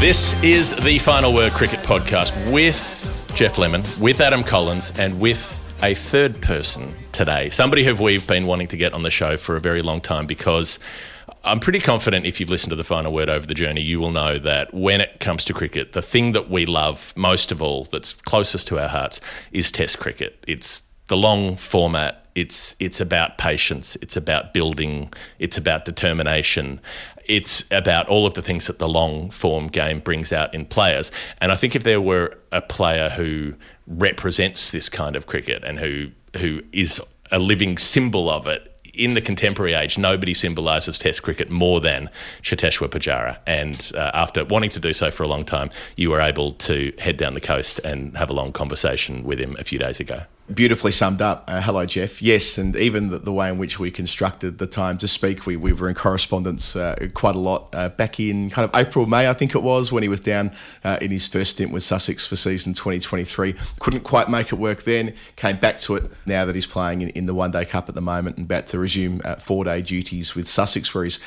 This is the Final Word Cricket Podcast with Geoff Lemon, with Adam Collins, and with a third person today. Somebody who we've been wanting to get on the show for a very long time because I'm pretty confident if you've listened to the final word over the journey, you will know that when it comes to cricket, the thing that we love most of all, that's closest to our hearts, is Test cricket. It's the long format. It's it's about patience. It's about building. It's about determination. It's about all of the things that the long form game brings out in players. And I think if there were a player who represents this kind of cricket and who who is a living symbol of it in the contemporary age, nobody symbolises Test cricket more than Cheteshwar Pujara. And uh, after wanting to do so for a long time, you were able to head down the coast and have a long conversation with him a few days ago. Beautifully summed up. Uh, hello, Geoff. Yes, and even the, the, way in which we constructed the time to speak, we, we were in correspondence uh, quite a lot uh, back in kind of April, May, I think it was, when he was down uh, in his first stint with Sussex for season 2023. Couldn't quite make it work then, came back to it now that he's playing in, in the One Day Cup at the moment and about to resume uh, four day duties with Sussex, where he's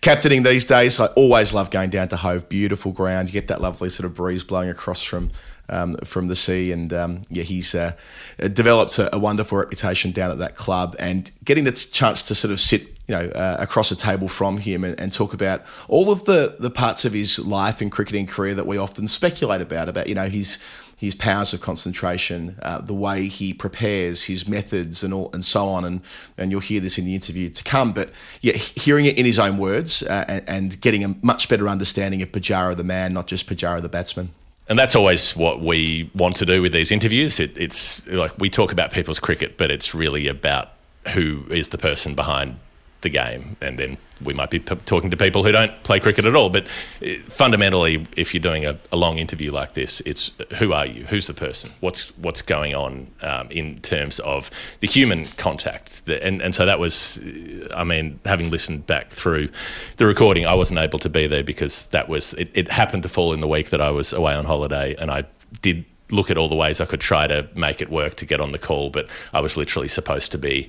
captaining these days. I always love going down to Hove, beautiful ground. You get that lovely sort of breeze blowing across from um, from the sea. And um, yeah, he's uh, developed a, a, wonderful reputation down at that club. And getting the chance to sort of sit, you know, uh, across a table from him and, and, talk about all of the the parts of his life and cricketing career that we often speculate about, about you know his his powers of concentration, uh, the way he prepares, his methods, and all, and so on. And and you'll hear this in the interview to come. But yeah, hearing it in his own words uh, and, and, getting a much better understanding of Pujara the man, not just Pujara the batsman. And that's always what we want to do with these interviews. It, it's like we talk about people's cricket, but it's really about who is the person behind the game. And then we might be p- talking to people who don't play cricket at all. But uh, fundamentally, if you're doing a, a long interview like this, it's who are you? Who's the person? What's what's going on um, in terms of the human contact? The, and and so that was, uh, I mean, having listened back through the recording, I wasn't able to be there because that was it, it happened to fall in the week that I was away on holiday, and I did look at all the ways I could try to make it work to get on the call, but I was literally supposed to be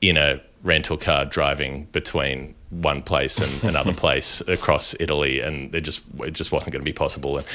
in a rental car driving between one place and another place across Italy, and it just it just wasn't going to be possible. And,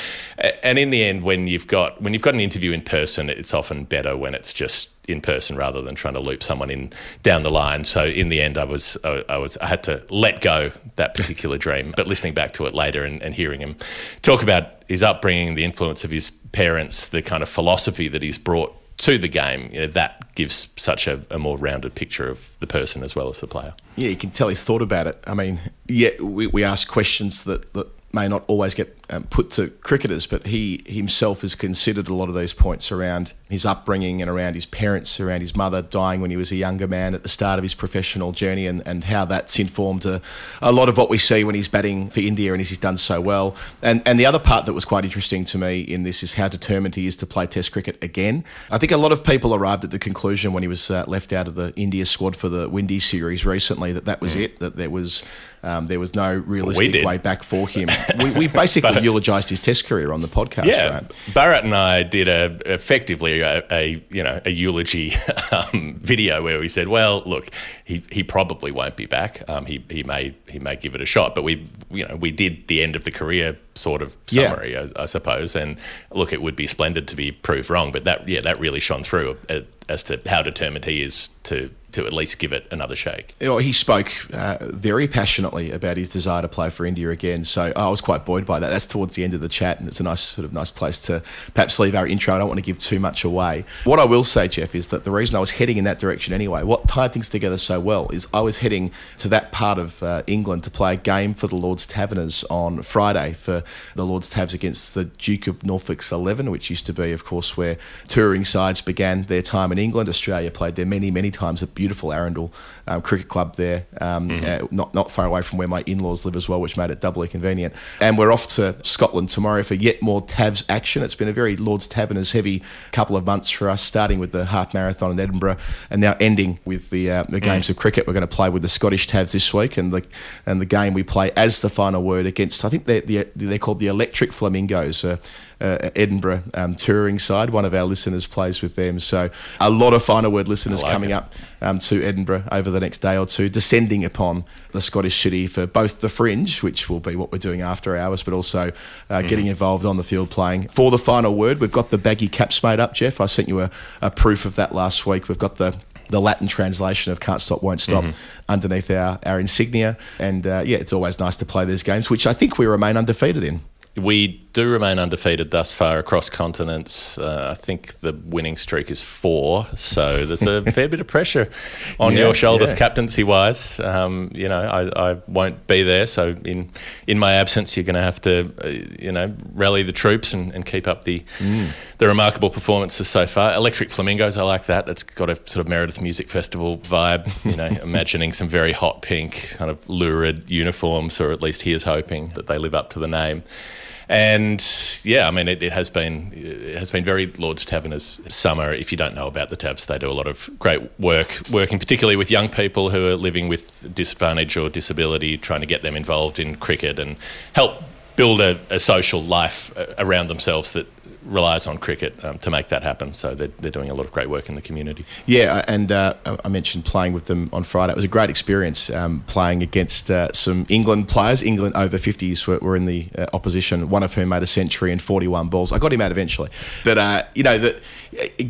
and in the end, when you've got when you've got an interview in person, it's often better when it's just in person rather than trying to loop someone in down the line. So in the end, I was I, I was I had to let go that particular dream. But listening back to it later and, and hearing him talk about his upbringing, the influence of his parents, the kind of philosophy that he's brought to the game, you know, that gives such a, a, more rounded picture of the person as well as the player. Yeah, you can tell he's thought about it. I mean, yeah, we, we ask questions that, that may not always get um, put to cricketers, but he himself has considered a lot of those points around his upbringing and around his parents, around his mother dying when he was a younger man at the start of his professional journey, and, and how that's informed a, a lot of what we see when he's batting for India and he's done so well. And and the other part that was quite interesting to me in this is how determined he is to play Test cricket again. I think a lot of people arrived at the conclusion when he was uh, left out of the India squad for the Windies series recently that that was mm. it, that there was um, there was no realistic way back for him. we, we basically eulogised his Test career on the podcast. Yeah, right? Bharat and I did a effectively a, a you know a eulogy um, video where we said, well, look, he, he probably won't be back. Um, he he may he may give it a shot, but we you know we did the end of the career sort of summary, yeah. I, I, suppose. And look, it would be splendid to be proved wrong, but that yeah that really shone through uh, as to how determined he is to to at least give it another shake. he spoke uh, very passionately about his desire to play for India again. So I was quite buoyed by that. That's towards the end of the chat, and it's a nice sort of nice place to perhaps leave our intro. I don't want to give too much away. What I will say, Geoff, is that the reason I was heading in that direction anyway, what tied things together so well, is I was heading to that part of uh, England to play a game for the Lord's Taverners on Friday for the Lord's Tavs against the Duke of Norfolk's 11, which used to be, of course, where touring sides began their time in England. Australia played there many, many times at Arundel um, Cricket Club there, um, mm-hmm. uh, not not far away from where my in-laws live as well, which made it doubly convenient. And we're off to Scotland tomorrow for yet more Tavs action. It's been a very Lord's Taverners heavy couple of months for us, starting with the half marathon in Edinburgh, and now ending with the uh, the games mm. of cricket. We're going to play with the Scottish Tavs this week, and the and the game we play as the final word against I think they're they're, they're called the Electric Flamingos, a, uh, Edinburgh um, touring side. One of our listeners plays with them. So a lot of final word listeners like coming it. up um, to Edinburgh over the next day or two, descending upon the Scottish city for both the fringe, which will be what we're doing after hours, but also uh, getting involved on the field playing. For the final word, we've got the baggy caps made up, Geoff. I sent you a, a proof of that last week. We've got the the Latin translation of "Can't Stop, Won't Stop" underneath our, our insignia, and uh, yeah, it's always nice to play these games, which I think we remain undefeated in. We do remain undefeated thus far across continents. Uh, I think the winning streak is four, so there's a fair bit of pressure on Yeah, your shoulders, yeah. captaincy wise. Um, you know, I, I won't be there, so in in my absence, you're going to have to, uh, you know, rally the troops and, and keep up the Mm. the remarkable performances so far. Electric Flamingos, I like that. That's got a sort of Meredith Music Festival vibe. You know, imagining some very hot pink, kind of lurid uniforms, or at least he is hoping that they live up to the name. And yeah, I mean, it, it has been it has been very Lord's Taverners summer. If you don't know about the Tavs, they do a lot of great work, working particularly with young people who are living with disadvantage or disability, trying to get them involved in cricket and help build a, a social life uh, around themselves that relies on cricket um, to make that happen. So they're, they're doing a lot of great work in the community. Yeah, and uh, I mentioned playing with them on Friday. It was a great experience um, playing against uh, some England players. England over 50s were, were in the uh, opposition, one of whom made a century and 41 balls. I got him out eventually. But, uh, you know, that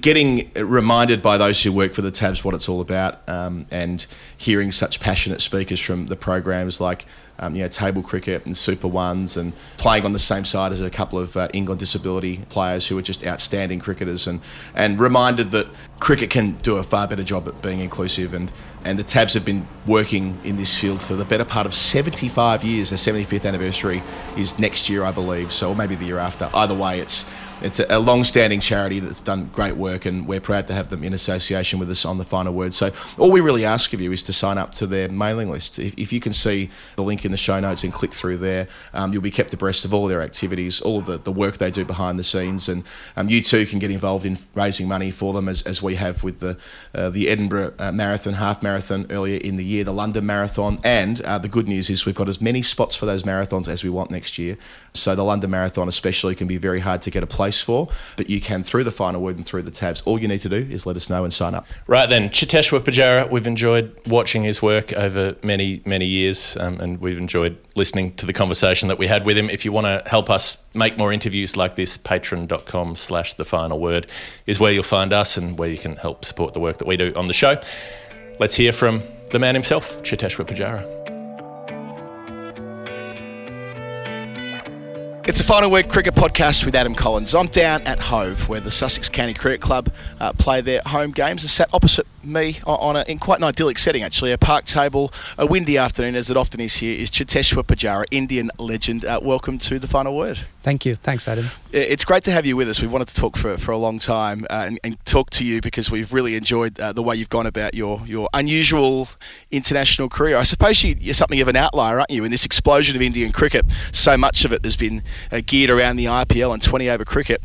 getting reminded by those who work for the Tavs what it's all about um, and hearing such passionate speakers from the programs like um, you know, table cricket and Super Ones, and playing on the same side as a couple of uh, England disability players who are just outstanding cricketers, and and reminded that cricket can do a far better job at being inclusive, and and the Tavs have been working in this field for the better part of 75 years. Their 75th anniversary is next year, I believe, so maybe the year after. Either way, it's it's a, a long-standing charity that's done great work, and we're proud to have them in association with us on the final word. So all we really ask of you is to sign up to their mailing list. If, if you can see the link in the show notes and click through there, um, you'll be kept abreast of all their activities, all of the, the work they do behind the scenes, and um, you too can get involved in raising money for them as, as we have with the uh, the Edinburgh uh, Marathon, half marathon earlier in the year, the London Marathon, and uh, the good news is we've got as many spots for those marathons as we want next year. So the London Marathon especially can be very hard to get a place for, but you can through the final word and through the Tavs. All you need to do is let us know and sign up. Right then, Cheteshwar Pujara, we've enjoyed watching his work over many, many years, um, and we've enjoyed listening to the conversation that we had with him. If you want to help us make more interviews like this, patreon.com slash the final word is where you'll find us and where you can help support the work that we do on the show. Let's hear from the man himself, Cheteshwar Pujara. It's a final word cricket podcast with Adam Collins. I'm down at Hove, where the Sussex County Cricket Club uh, play their home games, and sat opposite me on a, in quite an idyllic setting, actually, a park table, a windy afternoon, as it often is here, is Cheteshwar Pujara, Indian legend. Uh, welcome to the final word. Thank you. Thanks, Adam. It's great to have you with us. We've wanted to talk for, for a long time uh, and, and talk to you because we've really enjoyed uh, the way you've gone about your, your unusual international career. I suppose you, you're something of an outlier, aren't you, in this explosion of Indian cricket? So much of it has been uh, geared around the IPL and 20 over cricket.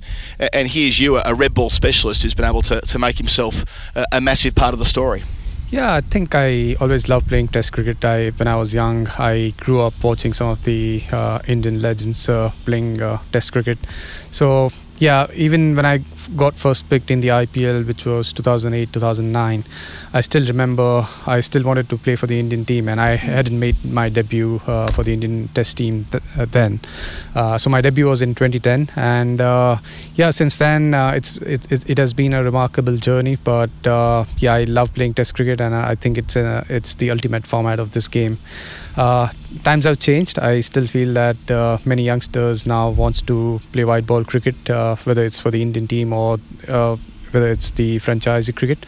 And here's you, a red ball specialist who's been able to, to make himself a, a massive part of the story. Yeah, I think I always loved playing Test cricket. I, when I was young, I grew up watching some of the uh, Indian legends uh, playing uh, Test cricket. So yeah, even when I got first picked in the IPL, which was 2008, 2009, I still remember I still wanted to play for the Indian team, and I hadn't made my debut uh, for the Indian Test team th- uh, then. Uh, so my debut was in 2010, and uh, yeah, since then uh, it's it, it, it has been a remarkable journey. But uh, yeah, I love playing Test cricket, and I think it's a, it's the ultimate format of this game. Uh, times have changed. I still feel that uh, many youngsters now wants to play white ball cricket, uh, whether it's for the Indian team or uh, whether it's the franchise cricket.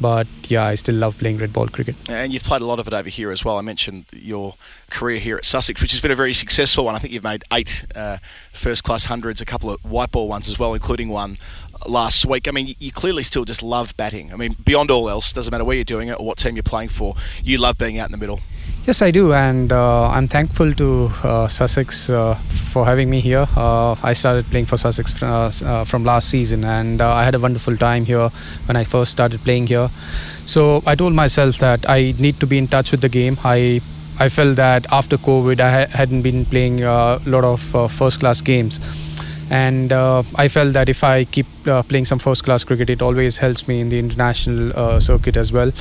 But yeah, I still love playing red ball cricket. And you've played a lot of it over here as well. I mentioned your career here at Sussex, which has been a very successful one. I think you've made eight uh, first class hundreds, a couple of white ball ones as well, including one last week. I mean, you clearly still just love batting. I mean, beyond all else, doesn't matter where you're doing it or what team you're playing for, you love being out in the middle. Yes, I do, and uh, I'm thankful to uh, Sussex uh, for having me here. Uh, I started playing for Sussex uh, uh, from last season, and I had a wonderful time here when I first started playing here. So I told myself that I need to be in touch with the game. I I felt that after COVID, I ha- hadn't been playing a lot of first-class games, and uh, I felt that if I keep uh, playing some first class cricket, it always helps me in the international uh, circuit as well.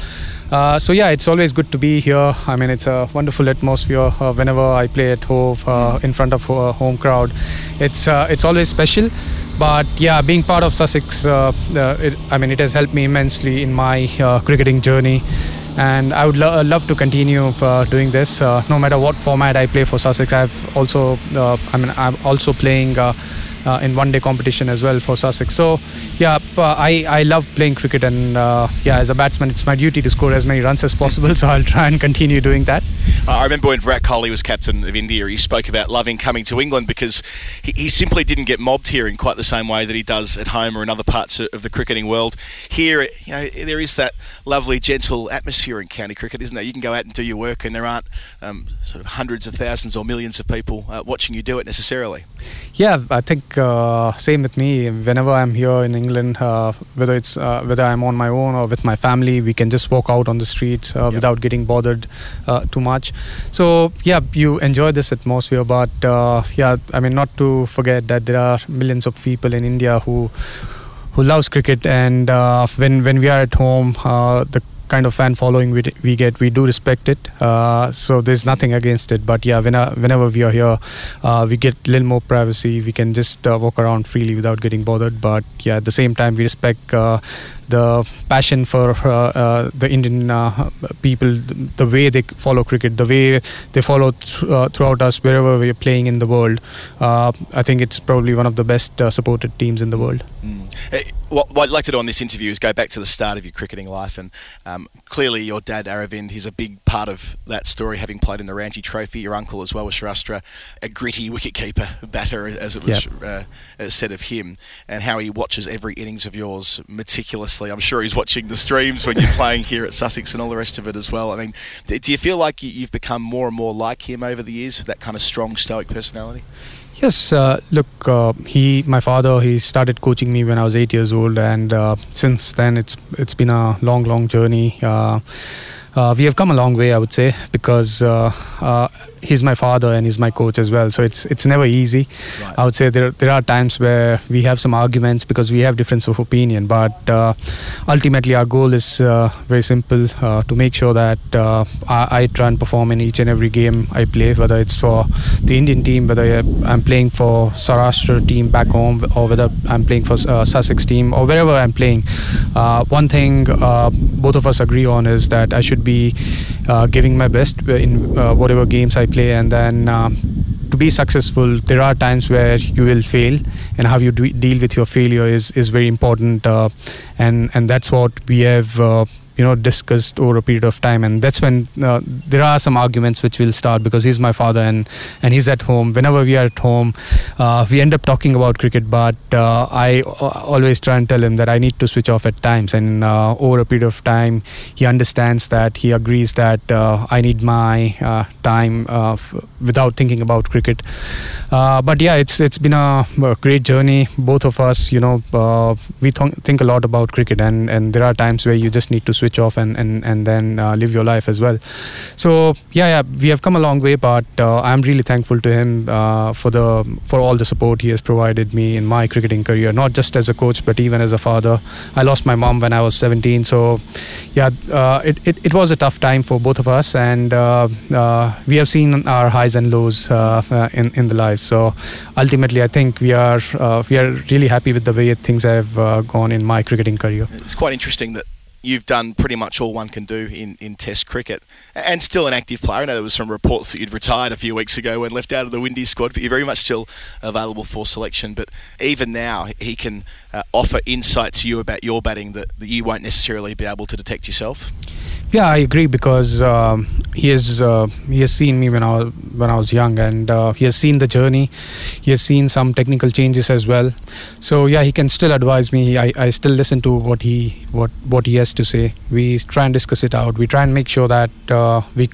Uh, so yeah, it's always good to be here. I mean, it's a wonderful atmosphere. Uh, whenever I play at home uh, in front of a home crowd, it's it's always special. But yeah, being part of Sussex, it, I mean, it has helped me immensely in my cricketing journey. And I would lo- love to continue uh, doing this, uh, no matter what format I play for Sussex. I've also, uh, I mean, I'm also playing uh, uh, in one-day competition as well for Sussex. So, yeah, I, I love playing cricket, and uh, yeah, as a batsman, it's my duty to score as many runs as possible. so I'll try and continue doing that. I remember when Virat Kohli was captain of India, he spoke about loving coming to England because he, he simply didn't get mobbed here in quite the same way that he does at home or in other parts of of the cricketing world. Here, you know, there is that lovely, gentle atmosphere in county cricket, isn't there? You can go out and do your work, and there aren't um, sort of hundreds of thousands or millions of people uh, watching you do it necessarily. Yeah, I think uh, same with me. Whenever I'm here in England, uh, whether it's uh, whether I'm on my own or with my family, we can just walk out on the streets uh, without getting bothered uh, too much. So yeah, you enjoy this atmosphere. But uh, yeah, I mean, not to forget that there are millions of people in India who who loves cricket, and uh, when when we are at home, uh, the kind of fan following we, we get we do respect it. Uh, so there's nothing against it but yeah when, whenever we are here uh, we get a little more privacy. We can just uh, walk around freely without getting bothered but yeah at the same time we respect uh, the passion for uh, uh, the Indian uh, people, the way they follow cricket, the way they follow th- throughout us wherever we're playing in the world. I think it's probably one of the best supported teams in the world. Hey, what, what I'd like to do on this interview is go back to the start of your cricketing life, and um, clearly your dad Aravind, he's a big part of that story, having played in the Ranji Trophy. Your uncle as well was Saurashtra, a gritty wicketkeeper batter, as it was Yep. uh, said of him, and how he watches every innings of yours meticulously. I'm sure he's watching the streams when you're playing here at Sussex and all the rest of it as well. I mean, do you feel like you- you've become more and more like him over the years, with that kind of strong, stoic personality? Yes, uh, look, uh, he, my father, he started coaching me when I was eight years old, and uh, since then it's it's been a long, long journey. Uh, uh, we have come a long way, I would say, because uh, he's my father and he's my coach as well. So it's it's never easy. Right. I would say there there are times where we have some arguments because we have difference of opinion, but uh, ultimately our goal is uh, very simple: uh, to make sure that uh, I, I try and perform in each and every game I play, whether it's for the Indian team, whether I'm playing for Saurashtra team back home, or whether I'm playing for uh, Sussex team, or wherever I'm playing. Uh, one thing uh, both of us agree on is that I should be uh, giving my best in uh, whatever games I play, and then. Um, to be successful, there are times where you will fail, and how you do, deal with your failure is is very important, uh, and and that's what we have. You know, discussed over a period of time, and that's when uh, there are some arguments which will start because he's my father and and he's at home. Whenever we are at home, uh, we end up talking about cricket, but uh, I uh, always try and tell him that I need to switch off at times, and uh, over a period of time, he understands that. He agrees that uh, I need my time f- without thinking about cricket. But yeah, it's it's been a, a great journey. Both of us, you know, we th- think a lot about cricket, and, and there are times where you just need to switch off and and and then uh, live your life as well. So yeah, yeah, we have come a long way, but uh, I'm really thankful to him uh, for the for all the support he has provided me in my cricketing career, not just as a coach, but even as a father. I lost my mom when I was 17, so yeah, uh, it, it, it was a tough time for both of us, and uh, we have seen our highs and lows in in the life. So ultimately, I think we are we are really happy with the way things have gone in my cricketing career. It's quite interesting that you've done pretty much all one can do in, in Test cricket and still an active player. I know there was some reports that you'd retired a few weeks ago and left out of the Windies squad, but you're very much still available for selection. But even now, he can uh, offer insight to you about your batting that, that you won't necessarily be able to detect yourself. Yeah, I agree because um, he has uh, he has seen me when I was when I was young, and uh, he has seen the journey. He has seen some technical changes as well. So yeah, he can still advise me. I, I still listen to what he what what he has to say. We try and discuss it out. We try and make sure that uh, we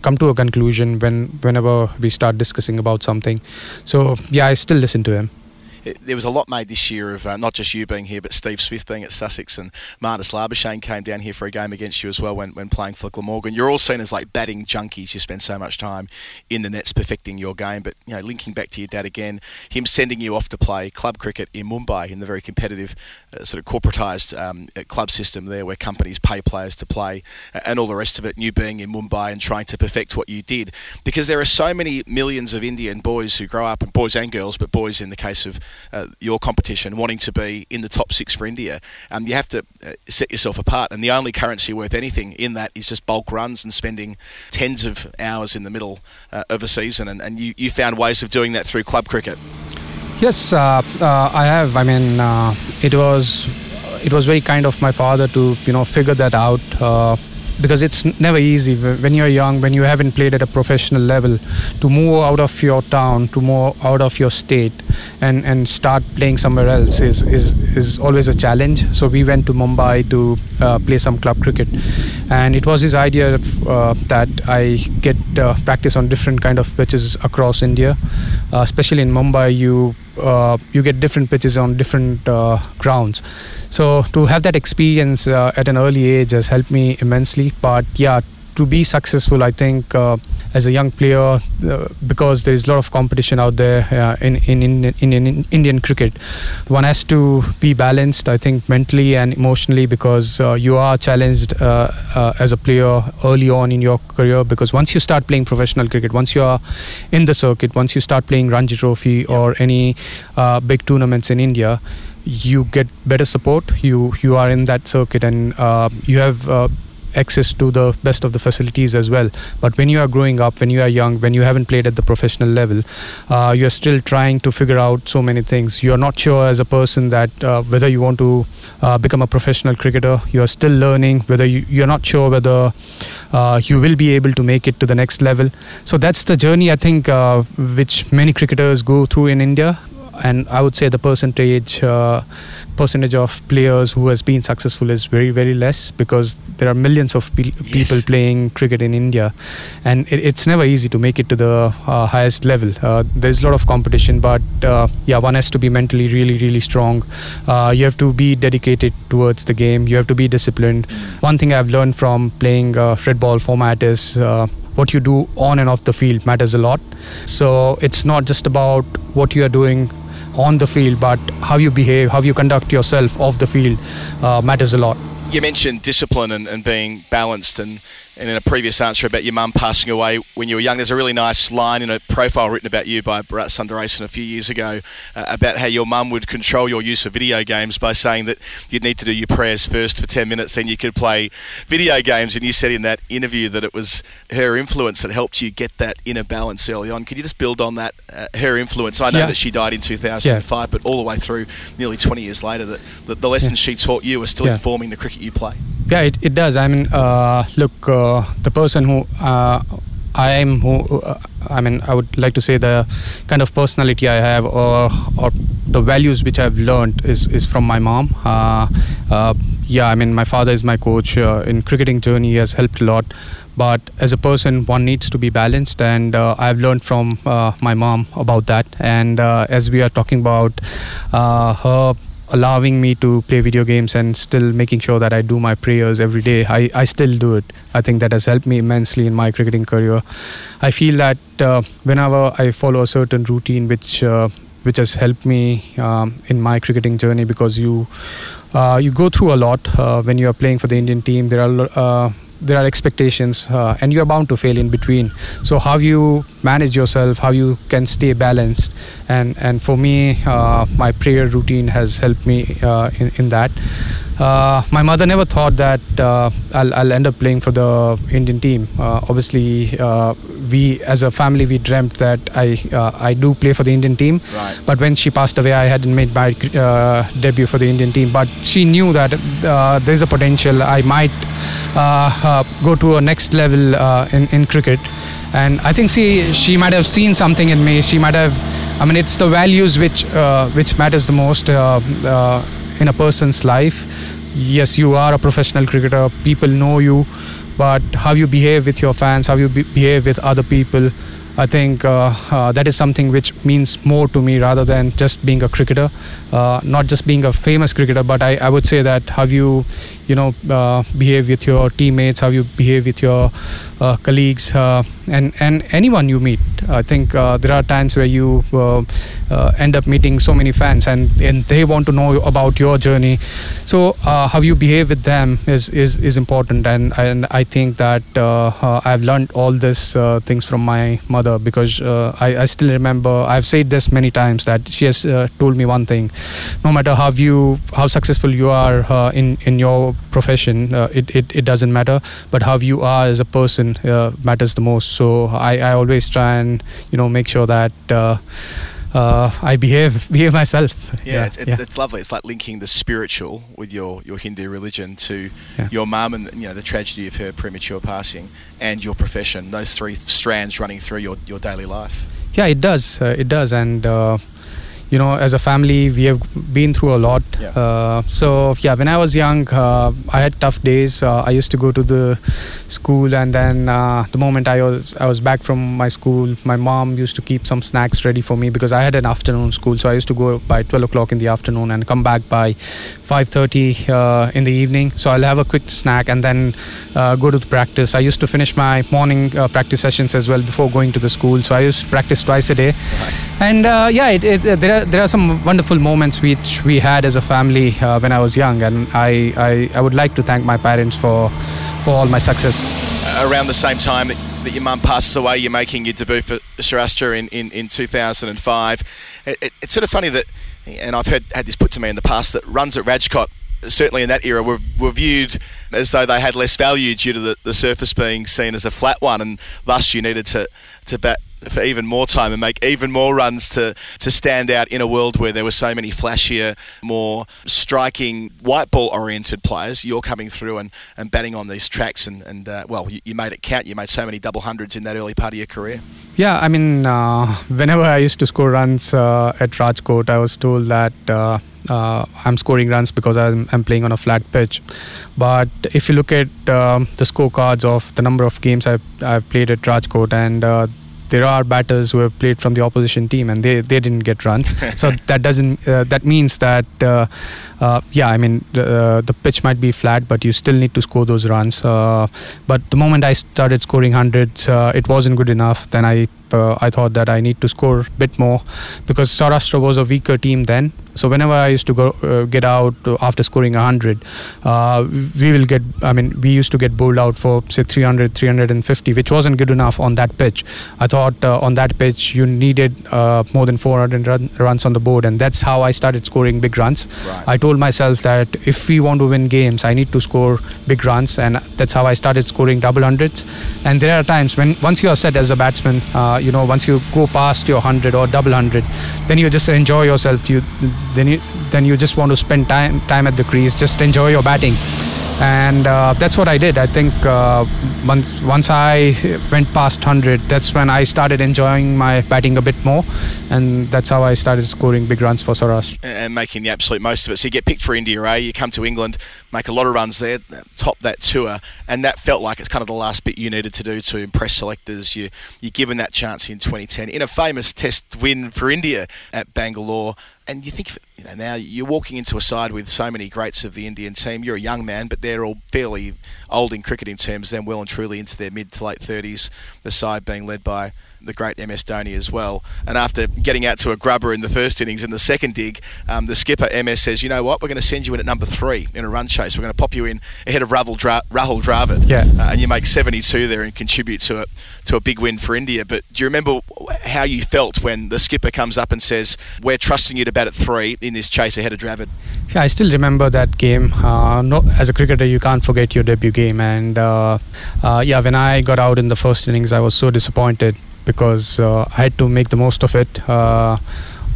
come to a conclusion when whenever we start discussing about something. So yeah, I still listen to him. It, there was a lot made this year of uh, not just you being here, but Steve Smith being at Sussex and Marnus Labuschagne came down here for a game against you as well when, when playing for Glamorgan. You're all seen as like batting junkies. You spend so much time in the nets perfecting your game. But you know, linking back to your dad again, him sending you off to play club cricket in Mumbai in the very competitive uh, sort of corporatised um, uh, club system there, where companies pay players to play, uh, and all the rest of it. And you being in Mumbai and trying to perfect what you did, because there are so many millions of Indian boys who grow up, and boys and girls, but boys in the case of uh, your competition, wanting to be in the top six for India. Um, you have to uh, set yourself apart, and the only currency worth anything in that is just bulk runs and spending tens of hours in the middle uh, of a season. And, and you, you found ways of doing that through club cricket. Yes, uh, uh, I have. I mean, uh, it was it was very kind of my father to you know figure that out because it's never easy when you're young, when you haven't played at a professional level, to move out of your town, to move out of your state, and and start playing somewhere else is is is always a challenge. So we went to Mumbai to uh, play some club cricket, and it was his idea of, uh, that I get uh, practice on different kind of pitches across India, uh, especially in Mumbai. You uh, you get different pitches on different uh, grounds. So to have that experience uh, at an early age has helped me immensely. But yeah, to be successful, I think uh, as a young player, uh, because there is a lot of competition out there uh, in, in, in, in, in Indian cricket, one has to be balanced, I think, mentally and emotionally because uh, you are challenged uh, uh, as a player early on in your career. Because once you start playing professional cricket, once you are in the circuit, once you start playing Ranji Trophy or any uh, big tournaments in India, you get better support. You you are in that circuit and uh, you have uh, access to the best of the facilities as well. But when you are growing up, when you are young, when you haven't played at the professional level, uh, you're still trying to figure out so many things. You're not sure as a person that uh, whether you want to uh, become a professional cricketer. You're still learning. Whether you, you're not sure whether uh, you will be able to make it to the next level. So that's the journey I think uh, which many cricketers go through in India. And I would say the percentage uh, percentage of players who has been successful is very very less because there are millions of pe- people playing cricket in India, and it, it's never easy to make it to the uh, highest level. Uh, there's a lot of competition, but uh, yeah, one has to be mentally really really strong. Uh, you have to be dedicated towards the game. You have to be disciplined. One thing I've learned from playing uh, red ball format is. Uh, what you do on and off the field matters a lot. So it's not just about what you are doing on the field, but how you behave, how you conduct yourself off the field uh, matters a lot. You mentioned discipline and, and being balanced, and, and in a previous answer about your mum passing away when you were young, there's a really nice line in a profile written about you by Bharat Sundaresan a few years ago uh, about how your mum would control your use of video games by saying that you'd need to do your prayers first for 10 minutes, then you could play video games. And you said in that interview that it was her influence that helped you get that inner balance early on. Could you just build on that, uh, her influence? I know Yeah. that she died in 2005, but all the way through nearly 20 years later, that, that the lessons she taught you are still Yeah. informing the cricket you play. Yeah, it, it does. I mean, uh, look, the person who uh, I am, who uh, I mean, I would like to say the kind of personality I have, or or the values which I've learned is is from my mom. Uh, uh, yeah, I mean, my father is my coach uh, in cricketing journey. He has helped a lot. But as a person, one needs to be balanced, and I've learned from my mom about that. And as we are talking about her allowing me to play video games and still making sure that I do my prayers every day. I, I still do it. I think that has helped me immensely in my cricketing career. I feel that uh, whenever I follow a certain routine, which uh, which has helped me um, in my cricketing journey, because you uh, you go through a lot uh, when you are playing for the Indian team. There are uh, there are expectations uh, and you are bound to fail in between. So how you manage yourself how you can stay balanced and and for me uh, my prayer routine has helped me uh, in, in that uh, my mother never thought that uh, I'll, I'll end up playing for the Indian team. Uh, obviously, uh, we as a family we dreamt that I uh, I do play for the Indian team. Right. But when she passed away, I hadn't made my uh, debut for the Indian team. But she knew that uh, there's a potential. I might uh, uh, go to a next level uh, in in cricket, and I think she she might have seen something in me. She might have. I mean, it's the values which uh, which matters the most uh, uh, in a person's life. Yes, you are a professional cricketer. People know you, but how you behave with your fans, how you be- behave with other people, I think uh, uh, that is something which means more to me rather than just being a cricketer, uh, not just being a famous cricketer, but I, I would say that how you, you know, uh, behave with your teammates, how you behave with your uh, colleagues, uh, and and anyone you meet. I think there are times where you end up meeting so many fans, and and they want to know about your journey. So how you behave with them is is, is important, and and I think that I've learned all these things from my mother because uh, I, I still remember I've said this many times that she has uh, told me one thing: no matter how you how successful you are uh, in in your profession, uh, it, it it doesn't matter, but how you are as a person uh, matters the most. So I, I always try and you know make sure that. Uh, I behave behave myself. Yeah, it's, it, it's lovely. It's like linking the spiritual with your, your Hindu religion to Yeah. your mum and you know the tragedy of her premature passing and your profession. Those three strands running through your, your daily life. Yeah, it does. Uh, it does, and uh, you know, as a family, we have been through a lot. Yeah. Uh, so yeah, when I was young, uh, I had tough days. Uh, I used to go to the school, and then uh, the moment I was I was back from my school, my mom used to keep some snacks ready for me because I had an afternoon school. So I used to go by 12 o'clock in the afternoon and come back by 5:30 uh, in the evening. So I'll have a quick snack and then uh, go to the practice. I used to finish my morning uh, practice sessions as well before going to the school. So I used to practice twice a day. And uh, yeah, it, it, there are there are some wonderful moments which we had as a family uh, when I was young, and I, I I would like to thank my parents for for all my success. around the same time that, that your mum passes away, you're making your debut for Saurashtra in, in, in 2005. It, it, it's sort of funny that, and I've heard had this put to me in the past, that runs at Rajkot, certainly in that era, were, were viewed as though they had less value due to the, the surface being seen as a flat one, and thus you needed to, to bat for even more time and make even more runs to, to stand out in a world where there were so many flashier, more striking, white ball oriented players. You're coming through and, and batting on these tracks, and, and uh, well, you, you made it count. You made so many double hundreds in that early part of your career. Yeah, I mean, uh, whenever I used to score runs uh, at Rajkot, I was told that uh, uh, I'm scoring runs because I'm, I'm playing on a flat pitch. But if you look at um, the scorecards of the number of games I've, I've played at Rajkot, and uh, there are batters who have played from the opposition team and they, they didn't get runs. so that doesn't uh, that means that uh, yeah, I mean uh, the pitch might be flat, but you still need to score those runs. Uh, but the moment I started scoring hundreds, uh, it wasn't good enough. Then I uh, I thought that I need to score a bit more because Saurashtra was a weaker team then. So whenever I used to go uh, get out uh, after scoring 100, uh, we will get. I mean, we used to get bowled out for say 300, 350, which wasn't good enough on that pitch. I thought uh, on that pitch you needed uh, more than 400 run, runs on the board, and that's how I started scoring big runs. Right. I told myself that if we want to win games, I need to score big runs, and that's how I started scoring double hundreds. And there are times when once you are set as a batsman, uh, you know, once you go past your hundred or double hundred, then you just enjoy yourself. You then you then you just want to spend time time at the crease, just enjoy your batting. And uh, that's what I did. I think uh, once once I went past 100, that's when I started enjoying my batting a bit more, and that's how I started scoring big runs for Saurashtra. and making the absolute most of it. So you get picked for India A, you come to England, make a lot of runs there, top that tour, and that felt like it's kind of the last bit you needed to do to impress selectors. You you're given that chance in 2010 in a famous Test win for India at Bangalore. And you think, you know, now you're walking into a side with so many greats of the Indian team. You're a young man, but they're all fairly old in cricket in terms, then well and truly into their mid to late 30s. The side being led by the great MS Dhoni as well. And after getting out to a grubber in the first innings, in the second dig, um, the skipper MS says, "You know what? We're going to send you in at number three in a run chase. We're going to pop you in ahead of Rahul, Dra- Rahul Dravid, Yeah. uh, and you make 72 there and contribute to a to a big win for India." But do you remember how you felt when the skipper comes up and says, "We're trusting you to bat at three in this chase ahead of Dravid"? Yeah, I still remember that game. Uh, no, as a cricketer, you can't forget your debut game. And uh, uh, yeah, when I got out in the first innings, I was so disappointed because uh, I had to make the most of it. Uh,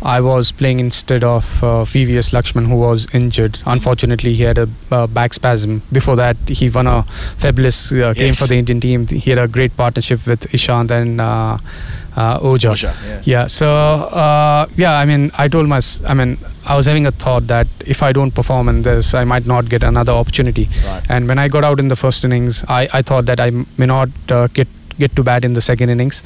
I was playing instead of uh, VVS Laxman, who was injured. Unfortunately, he had a uh, back spasm. Before that, he won a fabulous uh, game Yes. for the Indian team. He had a great partnership with Ishant and uh, uh, Ojha. Ojha, yeah. Yeah. So uh, yeah, I mean, I told my, I mean, I was having a thought that if I don't perform in this, I might not get another opportunity. Right. And when I got out in the first innings, I, I thought that I may not uh, get get to bat in the second innings.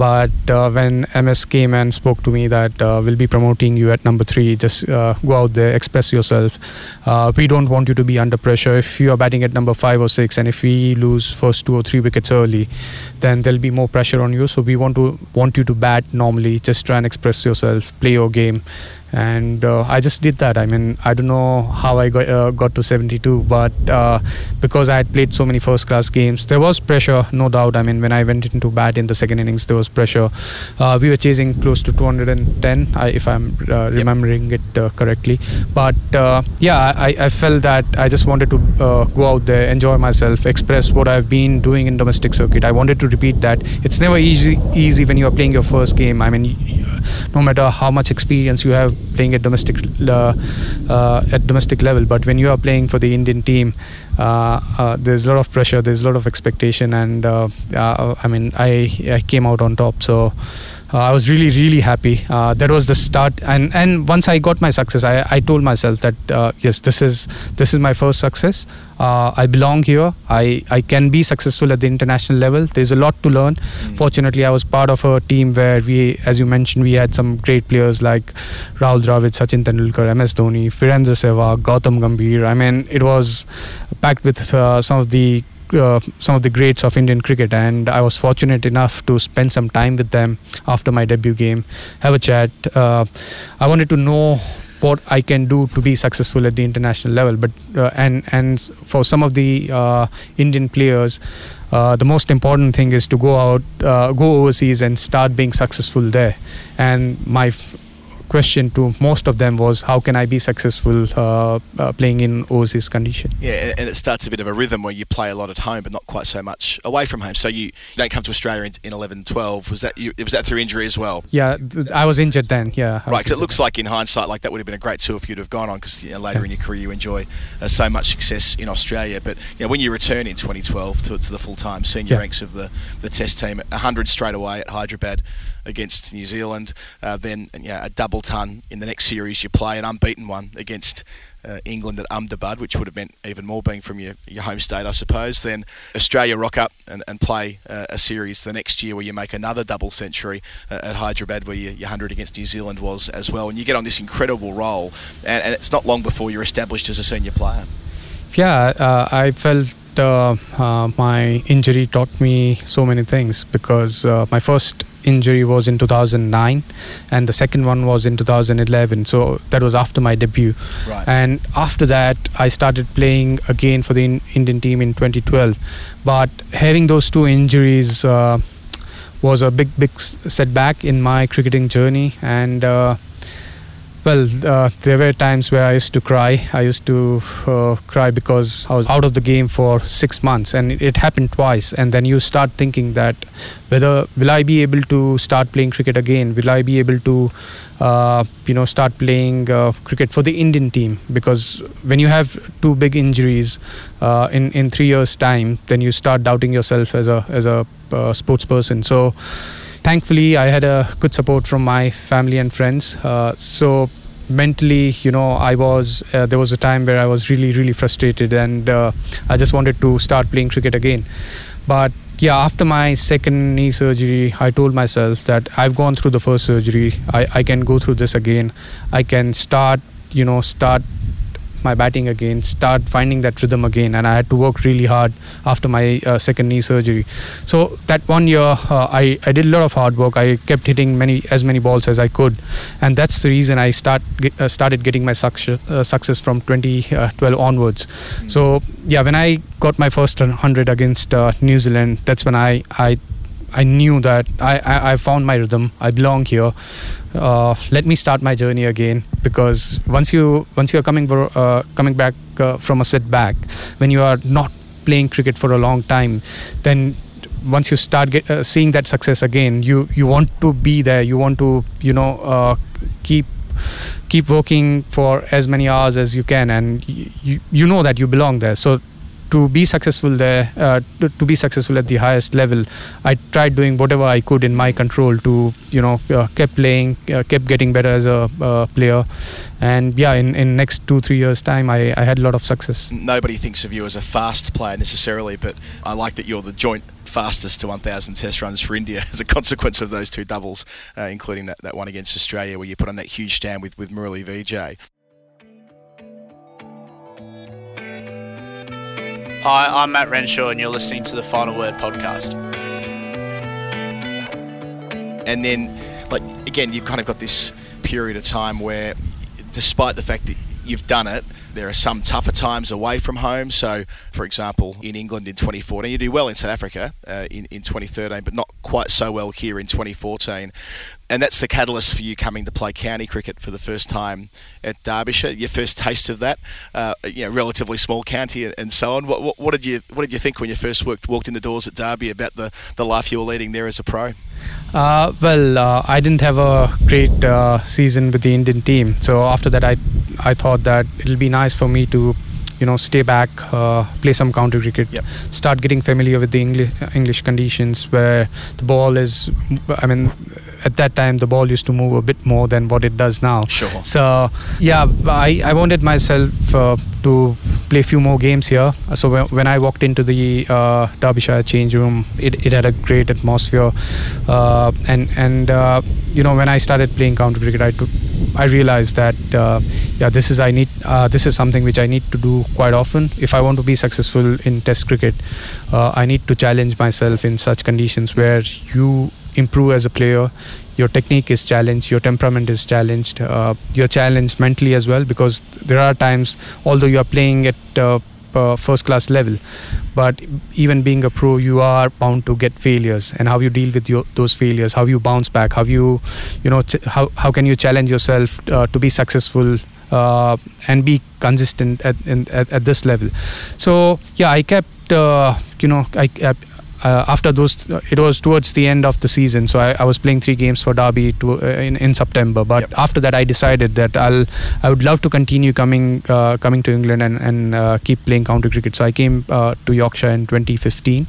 But uh, when MS came and spoke to me that uh, we'll be promoting you at number three, just uh, go out there, express yourself. We don't want you to be under pressure. If you are batting at number five or six, and if we lose first two or three wickets early, then there'll be more pressure on you. So we want to want you to bat normally. Just try and express yourself, play your game, and uh, I just did that. I mean, I don't know how I got, uh, got to 72, but uh, because I had played so many first class games, there was pressure, no doubt. I mean, when I went into bat in the second innings, there was pressure. Uh, we were chasing close to 210, I, if I'm uh, remembering it uh, correctly. But uh, yeah, I, I felt that I just wanted to uh, go out there, enjoy myself, express what I've been doing in domestic circuit. I wanted to repeat that. It's never easy easy when you are playing your first game. I mean, no matter how much experience you have playing at domestic uh, uh, at domestic level, but when you are playing for the Indian team, there's a lot of pressure, there's a lot of expectation, and uh, uh, I mean, I I came out on top. So. Uh, I was really, really happy. Uh, that was the start, and and once I got my success, I, I told myself that uh, yes, this is this is my first success. Uh, I belong here. I I can be successful at the international level. There's a lot to learn. Fortunately, I was part of a team where we, as you mentioned, we had some great players like Rahul Dravid, Sachin Tendulkar, MS Dhoni, Virendra Sehwag, Gautam Gambhir. I mean, it was packed with uh, some of the uh, some of the greats of Indian cricket, and I was fortunate enough to spend some time with them after my debut game, have a chat. Uh, I wanted to know what I can do to be successful at the international level, but uh, and and for some of the uh, Indian players. Uh, the most important thing is to go out, go overseas, and start being successful there. And my question to most of them was, how can I be successful uh, uh, playing in overseas condition? Yeah, and it starts a bit of a rhythm where you play a lot at home, but not quite so much away from home. So you, don't come to Australia in, in 11, 12. Was that you, was that through injury as well? Yeah, I was injured then. Yeah, I Right, because it looks like in hindsight, like that would have been a great tour for you to have gone on. Because you know, later Yeah. in your career, you enjoy uh, so much success in Australia. But you know, when you return in 2012 to, to the full-time senior Yeah. ranks of the, the Test team, 100 straight away at Hyderabad against New Zealand, uh, then know, a double ton in the next series you play, an unbeaten one against. Uh, England at Ahmedabad, which would have meant even more being from your, your home state, I suppose. Then Australia rock up and, and play uh, a series the next year where you make another double century uh, at Hyderabad, where your, your 100 against New Zealand was as well. And you get on this incredible roll, and, and it's not long before you're established as a senior player. Yeah, uh, I felt my injury taught me so many things because uh, my first injury was in 2009 and the second one was in 2011 so that was after my debut. Right. and after that i started playing again for the in- indian team in 2012 but having those two injuries uh, was a big big setback in my cricketing journey. And uh, well, uh, there were times where I used to cry. I used to uh, cry because I was out of the game for six months, and it, happened twice. And then you start thinking that whether will I be able to start playing cricket again? Will I be able to, uh, you know, start playing uh, cricket for the Indian team? Because when you have two big injuries uh, in in three years' time, then you start doubting yourself as a as a uh, sports person. So thankfully i had a good support from my family and friends. Uh, so mentally you know i was uh, there was a time where i was really really frustrated and uh, i just wanted to start playing cricket again. But yeah after my second knee surgery i told myself that i've gone through the first surgery. I, I can go through this again. I can start you know start my batting again, start finding that rhythm again. And I had to work really hard after my uh, second knee surgery. So that one year, uh, I, I did a lot of hard work. I kept hitting many as many balls as I could, and that's the reason I start uh, started getting my success uh, success from 2012 onwards. So yeah, when I got my first 100 against uh, New Zealand, that's when I I I knew that I, I, I found my rhythm. I belong here. Uh, let me start my journey again because once you once you are coming uh, coming back uh, from a setback, when you are not playing cricket for a long time, then once you start get, uh, seeing that success again, you you want to be there. You want to you know uh, keep keep working for as many hours as you can, and you you know that you belong there. So to be successful there, uh, to, to be successful at the highest level, I tried doing whatever I could in my control to, you know, uh, kept playing, uh, kept getting better as a uh, player, and yeah, in in next two three years time, I, I had a lot of success. Nobody thinks of you as a fast player necessarily, but I like that you're the joint fastest to 1,000 test runs for India as a consequence of those two doubles, uh, including that, that one against Australia where you put on that huge stand with, with Murali Vijay. Hi, I'm Matt Renshaw, and you're listening to the Final Word podcast. and then like again you've kind of got this period of time where despite the fact that you've done it there are some tougher times away from home so for example in england in 2014 you do well in south africa uh, in, in 2013 but not quite so well here in 2014 and that's the catalyst for you coming to play county cricket for the first time at Derbyshire. Your first taste of that, uh, you know, relatively small county and so on. What, what, what, did you What did you think when you first worked, walked in the doors at Derby about the, the life you were leading there as a pro? Uh, well, uh, I didn't have a great uh, season with the Indian team, so after that, I I thought that it'll be nice for me to, you know, stay back, uh, play some county cricket, Yep. start getting familiar with the English English conditions where the ball is. I mean, at that time the ball used to move a bit more than what it does now. Sure. So yeah, I, I wanted myself uh, to play a few more games here. So when, when I walked into the uh, Derbyshire change room, it, it had a great atmosphere, uh, and and uh, you know when I started playing county cricket, I took, I realized that uh, yeah this is I need uh, this is something which I need to do quite often if I want to be successful in Test cricket. Uh, I need to challenge myself in such conditions where you improve as a player. Your technique is challenged your temperament is challenged uh, you're challenged mentally as well because there are times although you are playing at uh, uh, first class level but even being a pro you are bound to get failures and how you deal with your, those failures how you bounce back how you you know ch- how, how can you challenge yourself uh, to be successful uh, and be consistent at, in, at at this level. So yeah i kept uh, you know i uh, after those, it was towards the end of the season. So I, I was playing three games for Derby to, uh, in in September. But Yep. after that, I decided that I'll I would love to continue coming uh, coming to England and and uh, keep playing county cricket. So I came uh, to Yorkshire in 2015,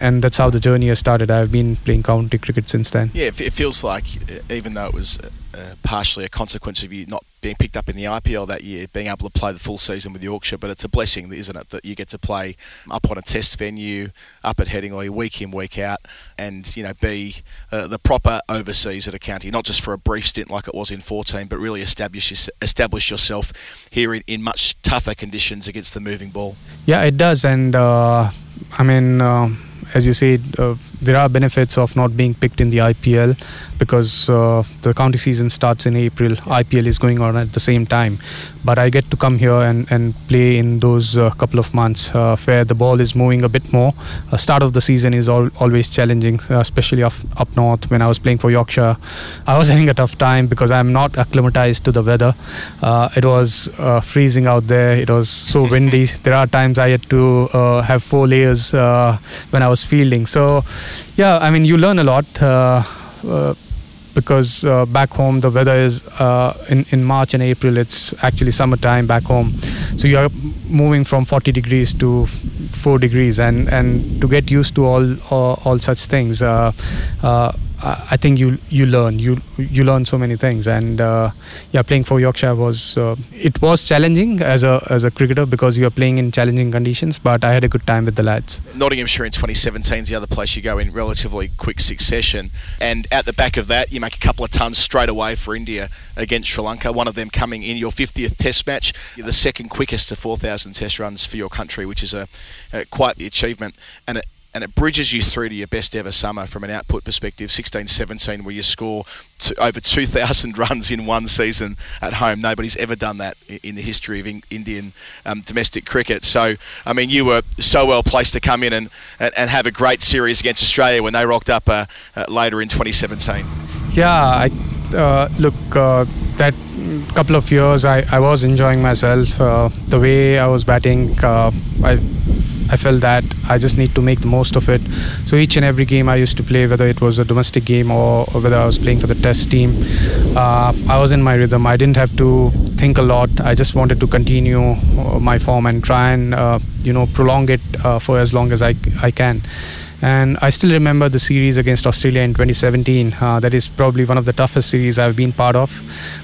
and that's how the journey has started. I've been playing county cricket since then. Yeah, it, feels like even though it was uh, partially a consequence of you not being picked up in the IPL that year, being able to play the full season with Yorkshire, but it's a blessing, isn't it, that you get to play up on a test venue, up at Headingley, week in, week out, and you know be uh, the proper overseas at a county, not just for a brief stint like it was in 14, but really establish establish yourself here in, in much tougher conditions against the moving ball. Yeah, it does, and uh, I mean, uh, as you said, uh, there are benefits of not being picked in the IPL because uh, the county season starts in April. IPL is going on at the same time, but I get to come here and, and play in those uh, couple of months uh, where the ball is moving a bit more. Uh, start of the season is al- always challenging, uh, especially up, up north. When I was playing for Yorkshire, I was having a tough time because I'm not acclimatized to the weather. Uh, it was uh, freezing out there. It was so windy. There are times I had to uh, have four layers uh, when I was fielding. So, yeah, I mean, you learn a lot. Uh, uh, because uh, back home the weather is uh, in in March and April it's actually summertime back home so you are moving from 40 degrees to 4 degrees and and to get used to all all, all such things uh, uh, I think you you learn you you learn so many things and uh, yeah playing for Yorkshire was uh, it was challenging as a as a cricketer because you are playing in challenging conditions but I had a good time with the lads Nottinghamshire in 2017 is the other place you go in relatively quick succession. And at the back of that, you make a couple of tons straight away for India against Sri Lanka. One of them coming in your 50th Test match. You're the second quickest to 4,000 Test runs for your country, which is a, a quite the achievement. And it and it bridges you through to your best ever summer from an output perspective 16 17 where you score over 2,000 runs in one season at home. Nobody's ever done that in the history of in- Indian um, domestic cricket. So, I mean, you were so well placed to come in and, and, and have a great series against Australia when they rocked up uh, uh, later in 2017. Yeah, I uh, look uh, that couple of years I, I was enjoying myself. Uh, the way I was batting, uh, I I felt that I just need to make the most of it. So each and every game I used to play, whether it was a domestic game or, or whether I was playing for the test team, uh, I was in my rhythm. I didn't have to think a lot. I just wanted to continue uh, my form and try and uh, you know prolong it uh, for as long as I I can And I still remember the series against Australia in 2017. Uh, that is probably one of the toughest series I've been part of.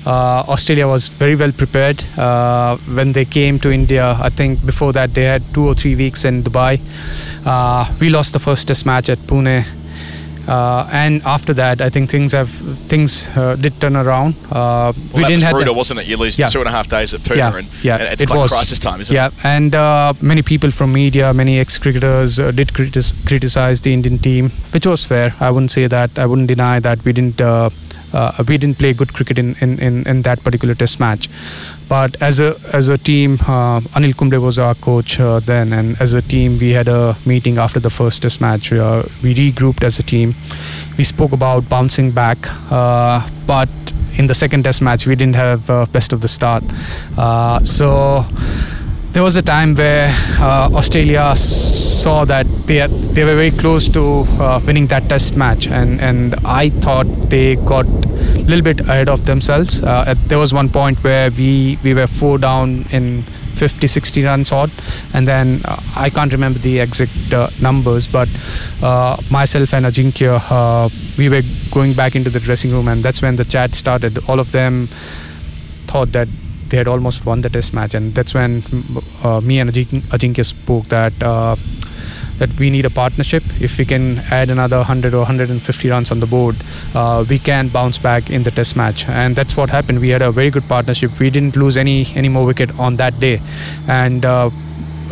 Uh, Australia was very well prepared uh, when they came to India. I think before that they had two or three weeks in Dubai. Uh, we lost the first Test match at Pune. Uh, and after that, I think things have things uh, did turn around. Uh, Well, that was have brutal, wasn't it? You lose Yeah. two and a half days at Pune, yeah, and, yeah, and it's it like was. crisis time, isn't yeah, it? and uh, many people from media, many ex-cricketers uh, did critis- criticize the Indian team, which was fair. I wouldn't say that. I wouldn't deny that we didn't uh, uh, we didn't play good cricket in, in, in, in that particular Test match. But as a as a team, uh, Anil Kumble was our coach uh, then, and as a team, we had a meeting after the first Test match. Uh, we regrouped as a team. We spoke about bouncing back, uh, but in the second Test match, we didn't have uh, best of the start. Uh, so there was a time where uh, Australia saw that they they were very close to uh, winning that test match, and and I thought they got a little bit ahead of themselves. Uh, at- there was one point where we we were four down in 50 60 runs odd and then uh, I can't remember the exact uh, numbers but uh, myself and Ajinkya we were going back into the dressing room and that's when the chat started all of them thought that they had almost won the test match and that's when uh, me and Ajinkya spoke that uh, that we need a partnership. If we can add another 100 or 150 runs on the board uh, we can bounce back in the test match. And that's what happened. We had a very good partnership. We didn't lose any any more wicket on that day. And uh,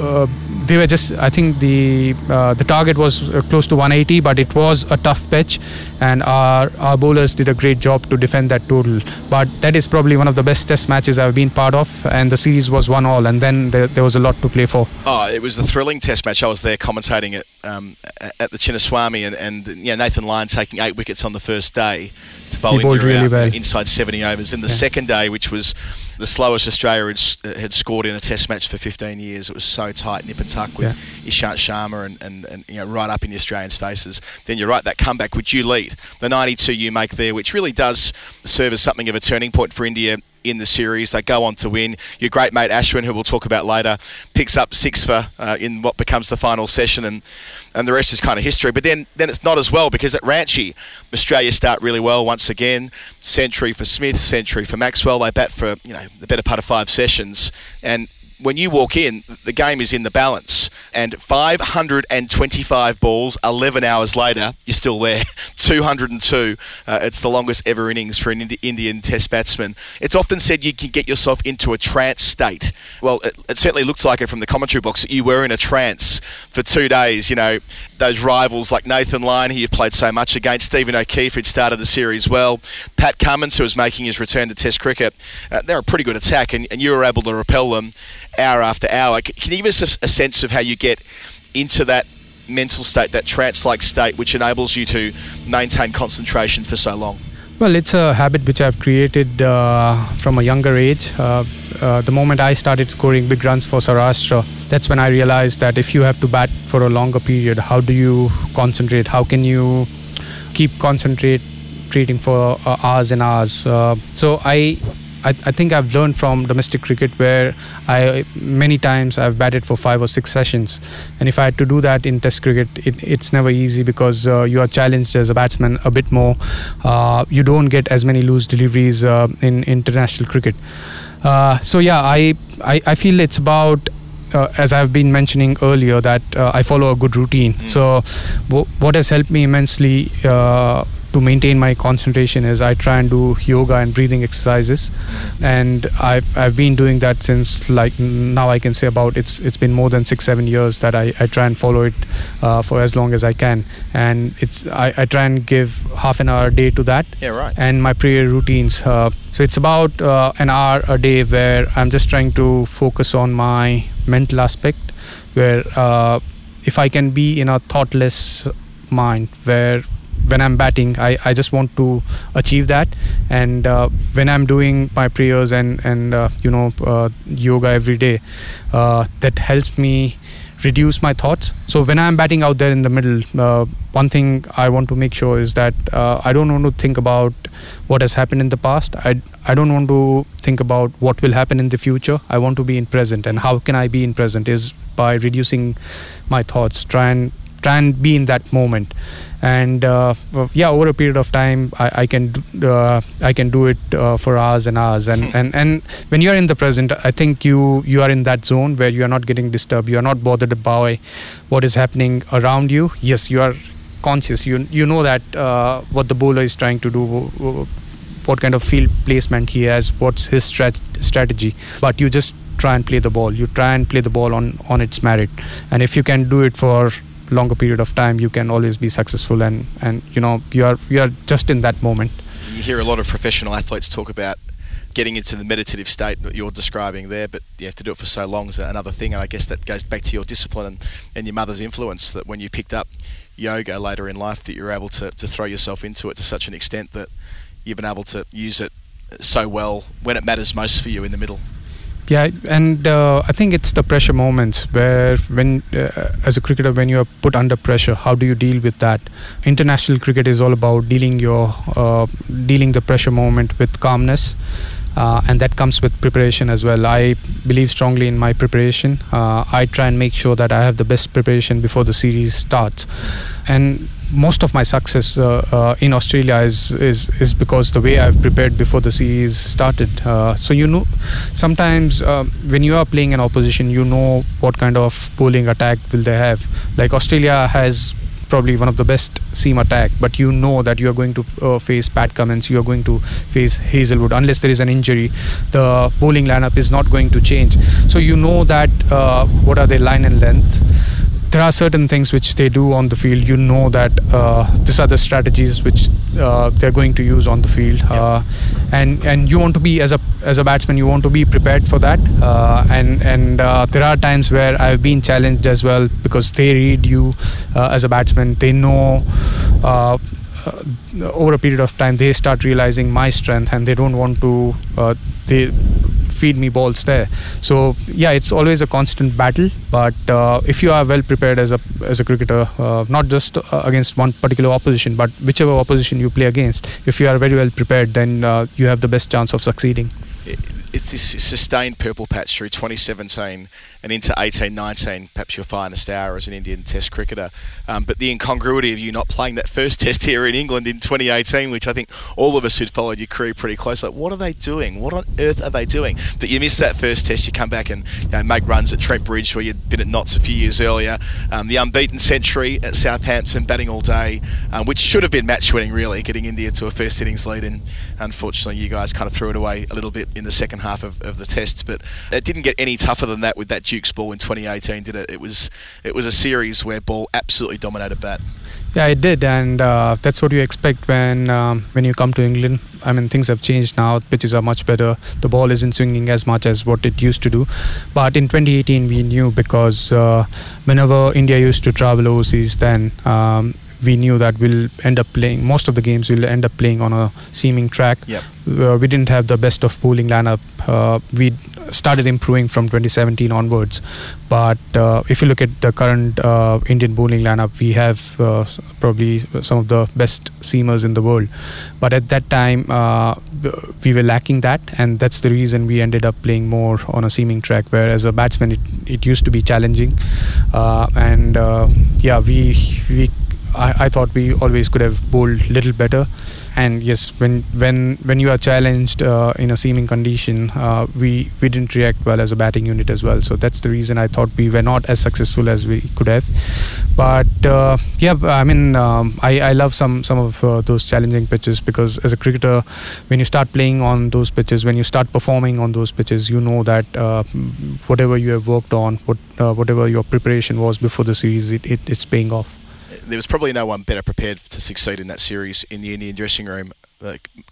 uh, they were just I think the uh, the target was uh, close to 180 but it was a tough pitch and our our bowlers did a great job to defend that total but that is probably one of the best test matches I've been part of and the series was one all and then there, there was a lot to play for Oh, it was a thrilling test match. I was there commentating it um, at the Chinnaswamy, and, and yeah, Nathan Lyon taking eight wickets on the first day to bowl bowled really out, well. inside 70 overs. Then the Yeah. second day, which was the slowest Australia had, had scored in a test match for 15 years, it was so tight, nip and tuck with Ishant Sharma and, and, and you know right up in the Australians' faces. Then you're right, that comeback which you lead, the 92 you make there, which really does serve as something of a turning point for India in the series. They go on to win. Your great mate Ashwin, who we'll talk about later, picks up six for uh, in what becomes the final session, and and the rest is kind of history. But then then it's not as well because at Ranchi, Australia start really well once again. Century for Smith, century for Maxwell. They bat for you know the better part of five sessions, and when you walk in, the game is in the balance. And 525 balls, 11 hours later, you're still there. 202. Uh, it's the longest ever innings for an Indi- Indian Test batsman. It's often said you can get yourself into a trance state. Well, it, it certainly looks like it from the commentary box that you were in a trance for two days. You know, those rivals like Nathan Lyon, who you've played so much against, Stephen O'Keefe, who'd started the series well, Pat Cummins, who was making his return to Test cricket. Uh, they're a pretty good attack, and, and you were able to repel them hour after hour. Can you give us a, a sense of how you get into that mental state, that trance-like state, which enables you to maintain concentration for so long? Well, it's a habit which I've created uh, from a younger age. Uh, uh, the moment I started scoring big runs for Saurashtra, that's when I realized that if you have to bat for a longer period, how do you concentrate? How can you keep concentrate, concentrating for uh, hours and hours? Uh, so I, I, I think I've learned from domestic cricket where I many times I've batted for five or six sessions, and if I had to do that in Test cricket, it, it's never easy because uh, you are challenged as a batsman a bit more. Uh, you don't get as many loose deliveries uh, in international cricket. Uh, so yeah, I, I I feel it's about. Uh, as I've been mentioning earlier, that uh, I follow a good routine. So, w- what has helped me immensely uh, to maintain my concentration is I try and do yoga and breathing exercises, and I've I've been doing that since like now I can say about it's it's been more than six seven years that I, I try and follow it uh, for as long as I can, and it's I, I try and give half an hour a day to that Yeah, right. and my prayer routines. Uh, so it's about uh, an hour a day where I'm just trying to focus on my mental aspect, where uh, if I can be in a thoughtless mind, where when I'm batting, I, I just want to achieve that, and uh, when I'm doing my prayers and and uh, you know uh, yoga every day, uh, that helps me reduce my thoughts. So when I'm batting out there in the middle, uh, one thing I want to make sure is that uh, I don't want to think about what has happened in the past. I I don't want to think about what will happen in the future. I want to be in present, and how can I be in present is by reducing my thoughts. Try and try and be in that moment. And uh, yeah over a period of time i, I can uh, i can do it uh, for hours and hours. And, and and when you are in the present i think you you are in that zone where you are not getting disturbed. You are not bothered by what is happening around you. Yes you are conscious. You you know that uh, what the bowler is trying to do what kind of field placement he has what's his strat- strategy. But you just try and play the ball. You try and play the ball on on its merit. And if you can do it for longer period of time you can always be successful and and you know you are you are just in that moment You hear a lot of professional athletes talk about getting into the meditative state that you're describing there, but you have to do it for so long is another thing. And I guess that goes back to your discipline and, and your mother's influence that when you picked up yoga later in life, that you're able to, to throw yourself into it to such an extent that you've been able to use it so well when it matters most for you in the middle. Yeah, and uh, I think it's the pressure moments where, when uh, as a cricketer, when you are put under pressure, how do you deal with that? International cricket is all about dealing your uh, dealing the pressure moment with calmness. Uh, and that comes with preparation as well. I believe strongly in my preparation. Uh, I try and make sure that I have the best preparation before the series starts, and most of my success uh, uh, in Australia is, is is because the way I've prepared before the series started. Uh, so you know, sometimes when you are playing an opposition, you know what kind of bowling attack will they have. Like Australia has probably one of the best seam attack, but you know that you are going to uh, face Pat Cummins, you are going to face Hazlewood. Unless there is an injury, the bowling lineup is not going to change. So you know that uh, what are their line and length. There are certain things which they do on the field. You know that uh, these are the strategies which uh, they're going to use on the field, uh, and and you want to be as a as a batsman, you want to be prepared for that. Uh, and and uh, there are times where I've been challenged as well because they read you uh, as a batsman. They know. Over a period of time, they start realizing my strength, and they don't want to. Uh, they feed me balls there. So yeah, it's always a constant battle. But uh, if you are well prepared as a as a cricketer, uh, not just uh, against one particular opposition, but whichever opposition you play against, if you are very well prepared, then uh, you have the best chance of succeeding. It's this sustained purple patch through 2017 and into 18 19, perhaps your finest hour as an Indian Test cricketer. Um, but the incongruity of you not playing that first Test here in England in 2018, which I think all of us who'd followed your career pretty close, like, what are they doing? What on earth are they doing? That you missed that first Test, you come back and you know, make runs at Trent Bridge, where you'd been at Notts a few years earlier. Um, the unbeaten century at Southampton, batting all day, um, which should have been match winning, really, getting India to a first innings lead. And unfortunately, you guys kind of threw it away a little bit in the second half of, of the Tests. But it didn't get any tougher than that with that Duke's ball in 2018, did it? It was it was a series where ball absolutely dominated bat. Yeah, it did, and uh, that's what you expect when um, when you come to England. I mean, things have changed now. Pitches are much better. The ball isn't swinging as much as what it used to do. But in 2018, we knew because uh, whenever India used to travel overseas, then um, we knew that we'll end up playing most of the games. We'll end up playing on a seaming track. Yep. Uh, we didn't have the best of bowling lineup. Uh, we started improving from 2017 onwards. But uh, if you look at the current uh, Indian bowling lineup, we have uh, probably some of the best seamers in the world. But at that time, uh, we were lacking that, and that's the reason we ended up playing more on a seaming track. Where as a batsman, it, it used to be challenging, uh, and uh, yeah, we we I, I thought we always could have bowled little better. And yes, when when when you are challenged uh, in a seaming condition, uh, we we didn't react well as a batting unit as well. So that's the reason I thought we were not as successful as we could have. But uh, yeah, I mean, um, I I love some some of uh, those challenging pitches because as a cricketer, when you start playing on those pitches, when you start performing on those pitches, you know that uh, whatever you have worked on, what uh, whatever your preparation was before the series, it, it it's paying off. There was probably no one better prepared to succeed in that series in the Indian dressing room.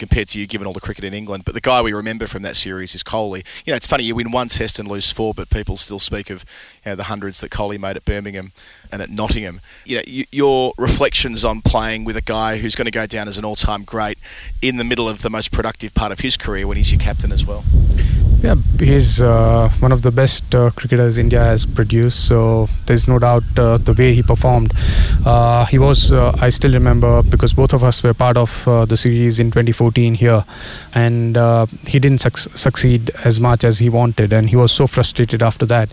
Compared to you, given all the cricket in England, but the guy we remember from that series is Kohli. You know, it's funny you win one Test and lose four, but people still speak of you know, the hundreds that Kohli made at Birmingham and at Nottingham. You know, y your reflections on playing with a guy who's going to go down as an all-time great in the middle of the most productive part of his career when he's your captain as well. Yeah, he's uh, one of the best uh, cricketers India has produced. So there's no doubt uh, the way he performed. Uh, he was, uh, I still remember, because both of us were part of uh, the series in 2014 here, and uh, he didn't suc succeed as much as he wanted, and he was so frustrated after that.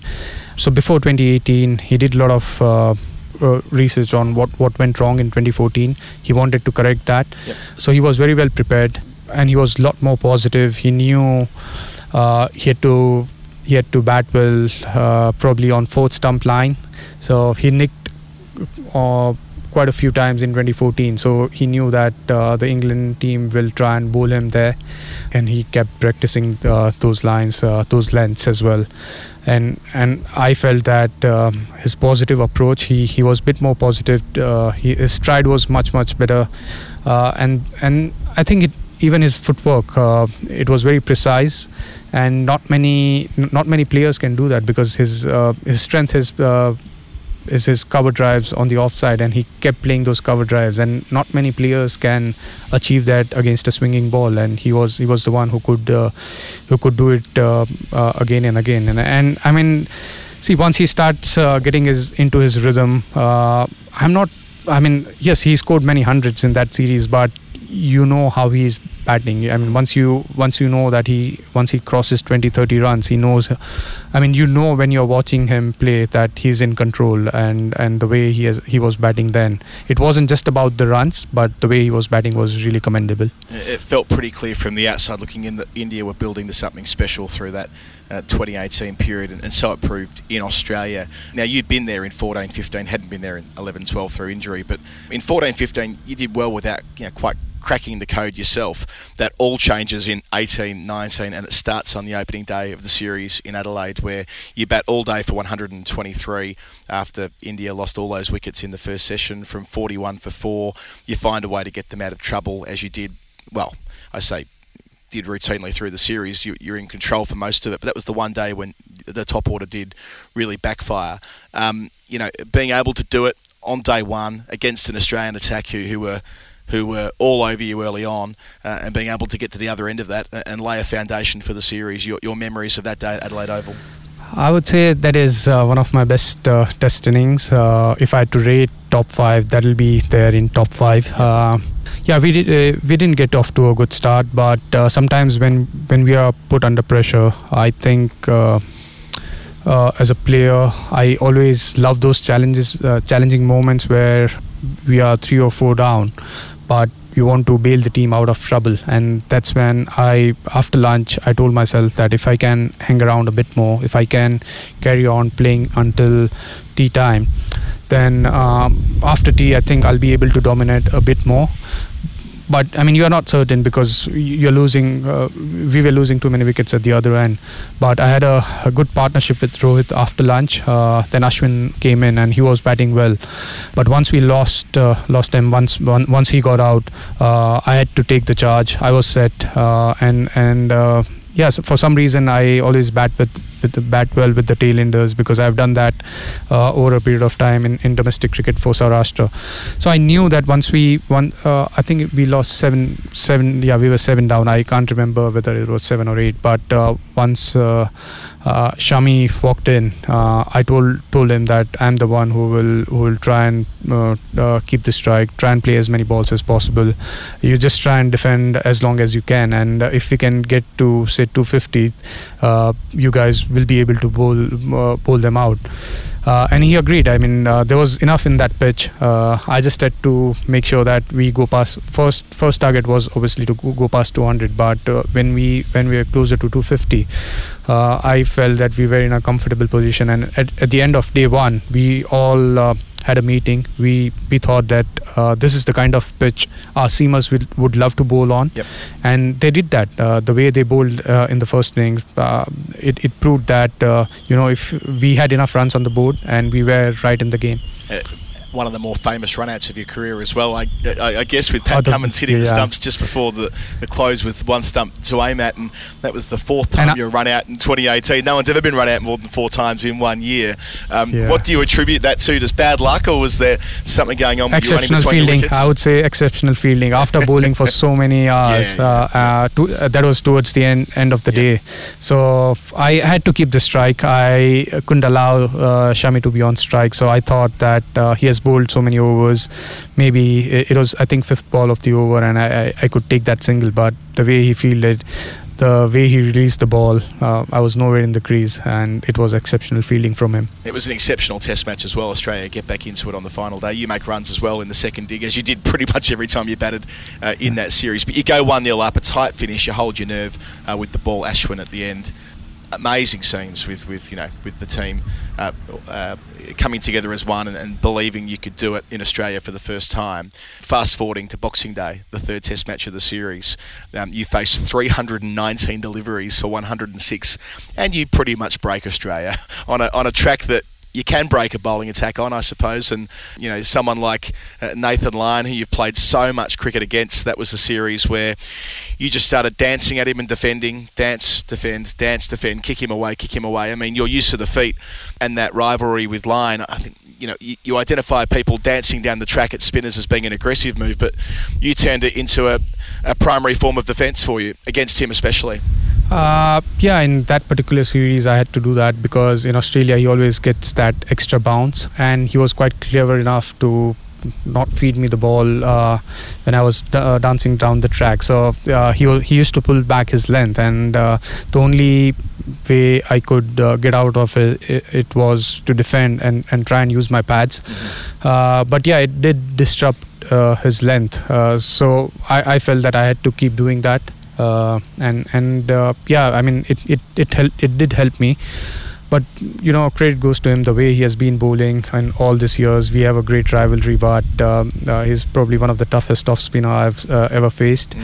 So before 2018, he did a lot of. Uh, uh, research on what what went wrong in 2014. He wanted to correct that, Yep. so he was very well prepared, and he was a lot more positive. He knew uh, he had to he had to bat well, uh, probably on fourth stump line. So he nicked uh, quite a few times in 2014. So he knew that uh, the England team will try and bowl him there, and he kept practicing uh, those lines, uh, those lengths as well. And and I felt that um, his positive approach, he he was a bit more positive. Uh, he, his stride was much much better, and and I think it even his footwork, uh, it was very precise, and not many not many players can do that because his uh, his strength is uh, is his cover drives on the offside, and he kept playing those cover drives, and not many players can achieve that against a swinging ball, and he was he was the one who could uh, who could do it uh, again and again, and and I mean, see once he starts getting his into his rhythm, I'm not. I mean, yes, he scored many hundreds in that series, but you know how he's batting. I mean, once you once you know that he once he crosses 20, 30 runs, he knows. I mean, you know when you're watching him play that he's in control, and and the way he has he was batting then, it wasn't just about the runs, but the way he was batting was really commendable. It felt pretty clear from the outside looking in that India were building to something special through that uh, 2018 period, and, and so it proved in Australia. Now, you'd been there in 14 15, hadn't been there in 11 12 through injury, but in 14 15, you did well without you know, quite cracking the code yourself. That all changes in 18 19, and it starts on the opening day of the series in Adelaide, where you bat all day for 123 after India lost all those wickets in the first session from 41 for 4. You find a way to get them out of trouble, as you did well, I say did routinely through the series. You, you're in control for most of it, but that was the one day when the top order did really backfire. Um, you know, being able to do it on day one against an Australian attack who, who were who were all over you early on, uh, and being able to get to the other end of that and lay a foundation for the series. Your, your memories of that day at Adelaide Oval. I would say that is uh, one of my best uh, test innings. Uh, if I had to rate top five, that'll be there in top five. Uh, yeah, we did. Uh, we didn't get off to a good start, but uh, sometimes when when we are put under pressure, I think. Uh, uh, as a player, I always love those challenges, uh, challenging moments where we are three or four down, but you want to bail the team out of trouble. And that's when I, after lunch, I told myself that if I can hang around a bit more, if I can carry on playing until tea time, then um, after tea, I think I'll be able to dominate a bit more. But I mean, you are not certain because you're losing. Uh, we were losing too many wickets at the other end. But I had a, a good partnership with Rohit after lunch. Uh, then Ashwin came in and he was batting well. But once we lost uh, lost him, once one, once he got out, uh, I had to take the charge. I was set, uh, and and yes, for some reason I always bat with with the bat well with the tail enders because I've done that uh, over a period of time in, in domestic cricket for Saurashtra. So I knew that once we won, uh, I think we lost seven seven. Yeah, we were seven down. I can't remember whether it was seven or eight. But uh, once uh, uh, Shami walked in, uh, I told told him that I'm the one who will who will try and keep the strike, try and play as many balls as possible. You just try and defend as long as you can, and if we can get to say 250, uh, you guys will be able to bowl uh, bowl them out. Uh, and he agreed. I mean, uh, there was enough in that pitch. I just had to make sure that we go past. First, first target was obviously to go, past 200. But when we when we were closer to 250, uh, I felt that we were in a comfortable position. And at, at the end of day one, we all had a meeting. We we thought that uh, this is the kind of pitch our seamers would, would love to bowl on, Yep. and they did that. Uh, the way they bowled uh, in the first innings, uh, it, it proved that uh, you know if we had enough runs on the board and we were right in the game. One of the more famous runouts of your career as well. I, I, I guess with Pat the- Cummins hitting the stumps just before the, the close with one stump to aim at, and that was the fourth time And you were run out in 2018. No one's ever been run out more than four times in one year. Um, Yeah. What do you attribute that to? Just bad luck, or was there something going on with you running exceptional fielding. I would say exceptional fielding. After bowling for so many hours, Yeah, uh, uh, to, uh, that was towards the end end of the Yeah. day. So f- I had to keep the strike. I couldn't allow uh, Shami to be on strike. So I thought that uh, he has bowled so many overs. Maybe it, was I think fifth ball of the over, and I, I, could take that single. But the way he fielded. The the way he released the ball, uh, I was nowhere in the crease, and it was exceptional fielding from him. It was an exceptional test match as well. Australia get back into it on the final day. You make runs as well in the second dig, as you did pretty much every time you batted uh, in that series. But you go 1 0 up, a tight finish, you hold your nerve uh, with the ball, Ashwin at the end. Amazing scenes with, with you know with the team uh, uh, coming together as one and, and believing you could do it in Australia for the first time. Fast forwarding to Boxing Day, the third Test match of the series, um, you face 319 deliveries for 106, and you pretty much break Australia on a on a track that you can break a bowling attack on, I suppose. And you know, someone like uh, Nathan Lyon, who you've played so much cricket against, that was a series where you just started dancing at him and defending, dance, defend, dance, defend, kick him away, kick him away. I mean, you're used to the feet and that rivalry with Lyon. I think. You know, you, you identify people dancing down the track at spinners as being an aggressive move, but you turned it into a, a primary form of defence for you against him, especially. Uh, yeah, in that particular series, I had to do that because in Australia, he always gets that extra bounce, and he was quite clever enough to not feed me the ball uh, when I was d- uh, dancing down the track. So uh, he he used to pull back his length, and uh, the only way I could uh, get out of it, it, it was to defend and, and try and use my pads. Uh, but yeah, it did disrupt uh, his length. Uh, so I, I felt that I had to keep doing that. Uh, and and uh, yeah, I mean it it it helped, it did help me, but you know credit goes to him the way he has been bowling and all these years. We have a great rivalry, but um, uh, he's probably one of the toughest off spinner I've uh, ever faced.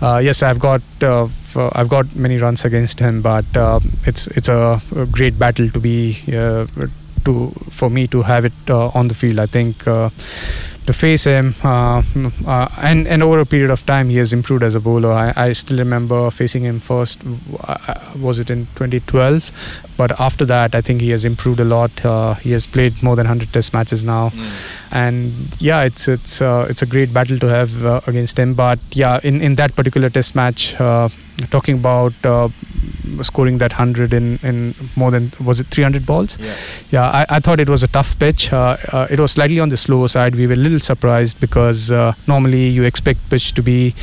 Uh, yes, I've got uh, I've got many runs against him, but uh, it's it's a, a great battle to be uh, to for me to have it uh, on the field. I think. Uh, to face him, uh, mm, uh, and and over a period of time, he has improved as a bowler. I, I still remember facing him first. uh, Was it in 2012? But after that, I think he has improved a lot. Uh, he has played more than 100 Test matches now, and yeah, it's it's uh, it's a great battle to have uh, against him. But yeah, in in that particular Test match, uh, talking about uh, scoring that 100 in in more than was it 300 balls? Yeah. Yeah, I, I thought it was a tough pitch. Uh, uh, it was slightly on the slower side. We were a little surprised because uh, normally you expect pitch to be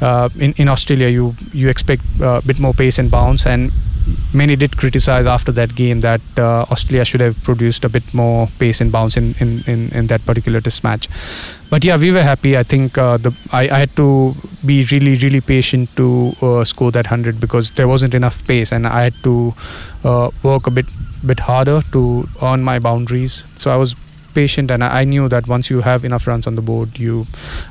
uh, in in Australia. You you expect uh, a bit more pace and bounce, and many did criticize after that game that uh, Australia should have produced a bit more pace and bounce in in, in, in that particular test match. But yeah, we were happy. I think uh, the I, I had to be really really patient to uh, score that hundred because there wasn't enough pace, and I had to uh, work a bit bit harder to earn my boundaries. So I was patient, and I, I knew that once you have enough runs on the board, you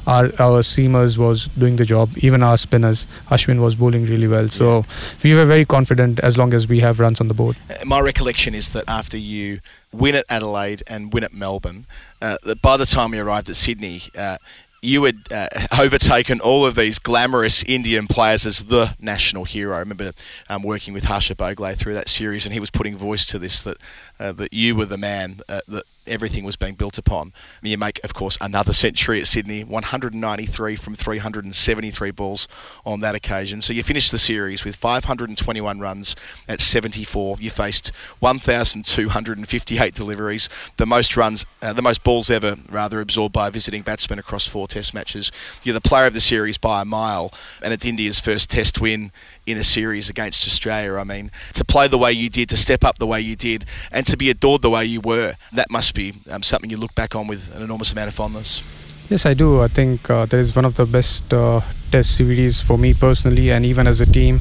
our our seamers was doing the job. Even our spinners, Ashwin was bowling really well. So we were very confident as long as we have runs on the board. Uh, My recollection is that after you win at Adelaide and win at Melbourne, uh, that by the time you arrived at Sydney, uh, you had uh, overtaken all of these glamorous Indian players as the national hero. I remember um, working with Harsha Bhogle through that series, and he was putting voice to this that uh, that you were the man uh, that everything was being built upon. You make, of course, another century at Sydney, 193 from 373 balls on that occasion. So you finished the series with 521 runs at 74. You faced 1,258 deliveries, the most runs, uh, the most balls ever, rather, absorbed by a visiting batsman across four Test matches. You're the player of the series by a mile, and it's India's first Test win in a series against Australia. I mean, to play the way you did, to step up the way you did, and to be adored the way you were, that must be um, something you look back on with an enormous amount of fondness. Yes, I do. I think uh, that is one of the best uh, test series for me personally, and even as a team.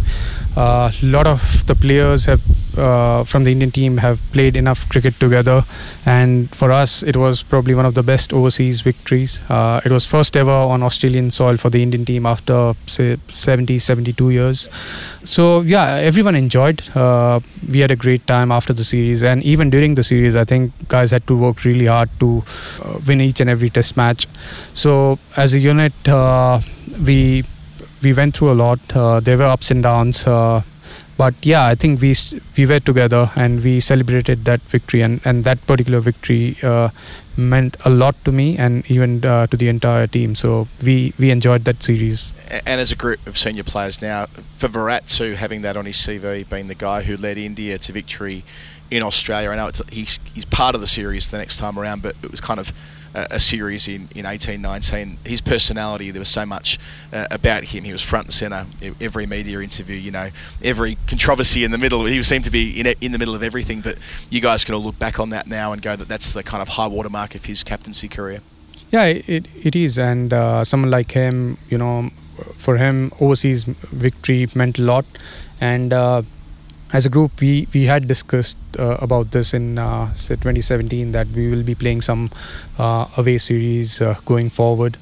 A uh, lot of the players have uh, from the Indian team have played enough cricket together, and for us, it was probably one of the best overseas victories. Uh, it was first ever on Australian soil for the Indian team after say 70, 72 years. So yeah, everyone enjoyed. Uh, we had a great time after the series, and even during the series, I think guys had to work really hard to uh, win each and every test match. So as a unit, uh, we we went through a lot. Uh, there were ups and downs, but yeah, I think we we were together and we celebrated that victory, and and that particular victory uh, meant a lot to me and even uh, to the entire team. So we we enjoyed that series. And as a group of senior players now, for Virat too, having that on his CV, being the guy who led India to victory in Australia, I know he's, he's part of the series the next time around, but it was kind of a, a series in, in 18 19. His personality, there was so much uh, about him. He was front and centre. Every media interview, you know, every controversy in the middle. He seemed to be in, it- in the middle of everything. But you guys can all look back on that now and go that that's the kind of high watermark of his captaincy career. Yeah, it, it is. And uh, someone like him, you know, for him, overseas victory meant a lot. And uh, as a group, we, we had discussed uh, about this in uh, 2017 that we will be playing some uh, away series uh, going forward.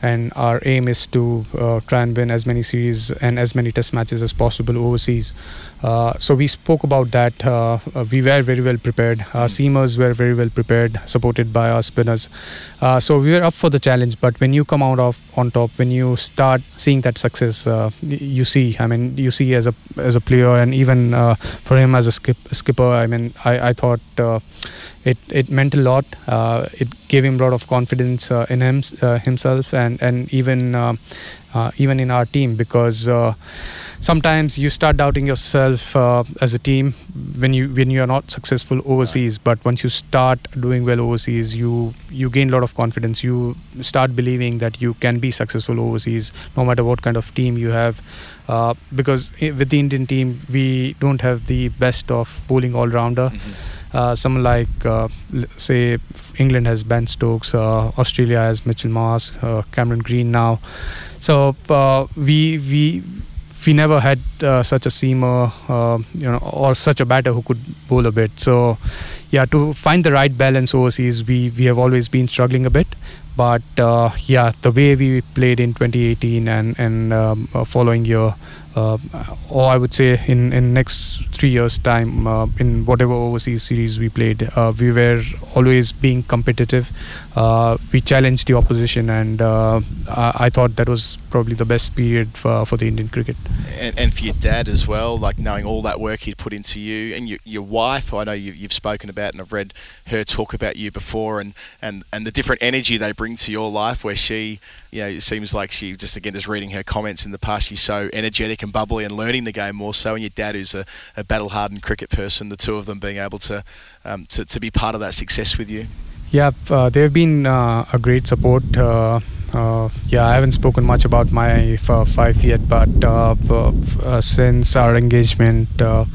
And our aim is to uh, try and win as many series and as many test matches as possible overseas. Uh, so we spoke about that. Uh, uh, we were very well prepared. Our seamers were very well prepared, supported by our spinners. Uh, so we were up for the challenge. But when you come out of on top, when you start seeing that success, uh, you see. I mean, you see as a as a player, and even uh, for him as a skip, skipper. I mean, I I thought. Uh, it, it meant a lot. Uh, it gave him a lot of confidence uh, in him uh, himself and and even uh, even in our team because uh, sometimes you start doubting yourself uh, as a team when you when you are not successful overseas. But once you start doing well overseas, you you gain a lot of confidence. You start believing that you can be successful overseas, no matter what kind of team you have. Uh, because with the Indian team, we don't have the best of bowling all rounder. Uh, someone like, uh, say, England has Ben Stokes, uh, Australia has Mitchell Marsh, Cameron Green now. So we we we never had uh, such a seamer, uh, you know, or such a batter who could bowl a bit. So yeah, to find the right balance overseas, we we have always been struggling a bit. But uh, yeah, the way we played in 2018 and and um, following year, uh, or I would say in in next three years' time, uh, in whatever overseas series we played, uh, we were always being competitive. Uh, we challenged the opposition, and uh, I, I thought that was probably the best period for for the Indian cricket. and, and for your dad as well, like knowing all that work he'd put into you, and your, your wife. I know you've, you've spoken about, and I've read her talk about you before, and, and, and the different energy they bring to your life. Where she, you know, it seems like she just again just reading her comments in the past, she's so energetic and bubbly and learning the game more so. And your dad, who's a, a battle hardened cricket person, the two of them being able to, um, to to be part of that success with you. Yeah, uh, they've been uh, a great support. Uh, uh, yeah, I haven't spoken much about my f- five yet, but uh, uh, since our engagement, uh,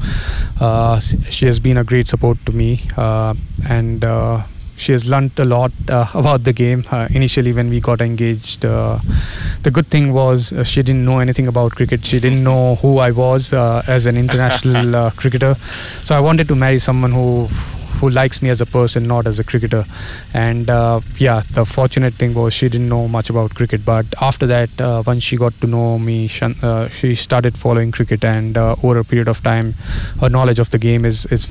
uh, she has been a great support to me, uh, and uh, she has learnt a lot uh, about the game. Uh, initially, when we got engaged, uh, the good thing was uh, she didn't know anything about cricket. She didn't know who I was uh, as an international uh, cricketer. So I wanted to marry someone who who likes me as a person, not as a cricketer. And uh, yeah, the fortunate thing was she didn't know much about cricket. But after that, uh, once she got to know me, uh, she started following cricket, and over a period of time, her knowledge of the game is is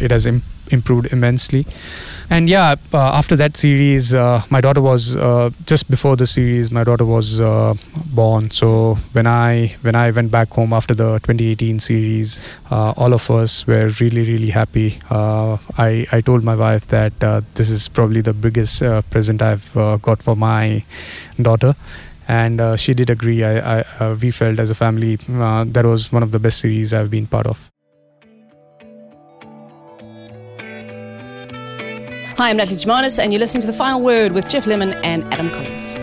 it has Im- improved immensely. And yeah, uh, after that series, uh, my daughter was uh, just before the series. My daughter was born. So when I when I went back home after the 2018 series, all of us were really really happy. I I told my wife that this is probably the biggest present I've got for my daughter. And uh, she did agree. I, I uh, we felt as a family uh, that was one of the best series I've been part of. Hi, I'm Natalie Germanos, and you're listening to The Final Word with Geoff Lemon and Adam Collins.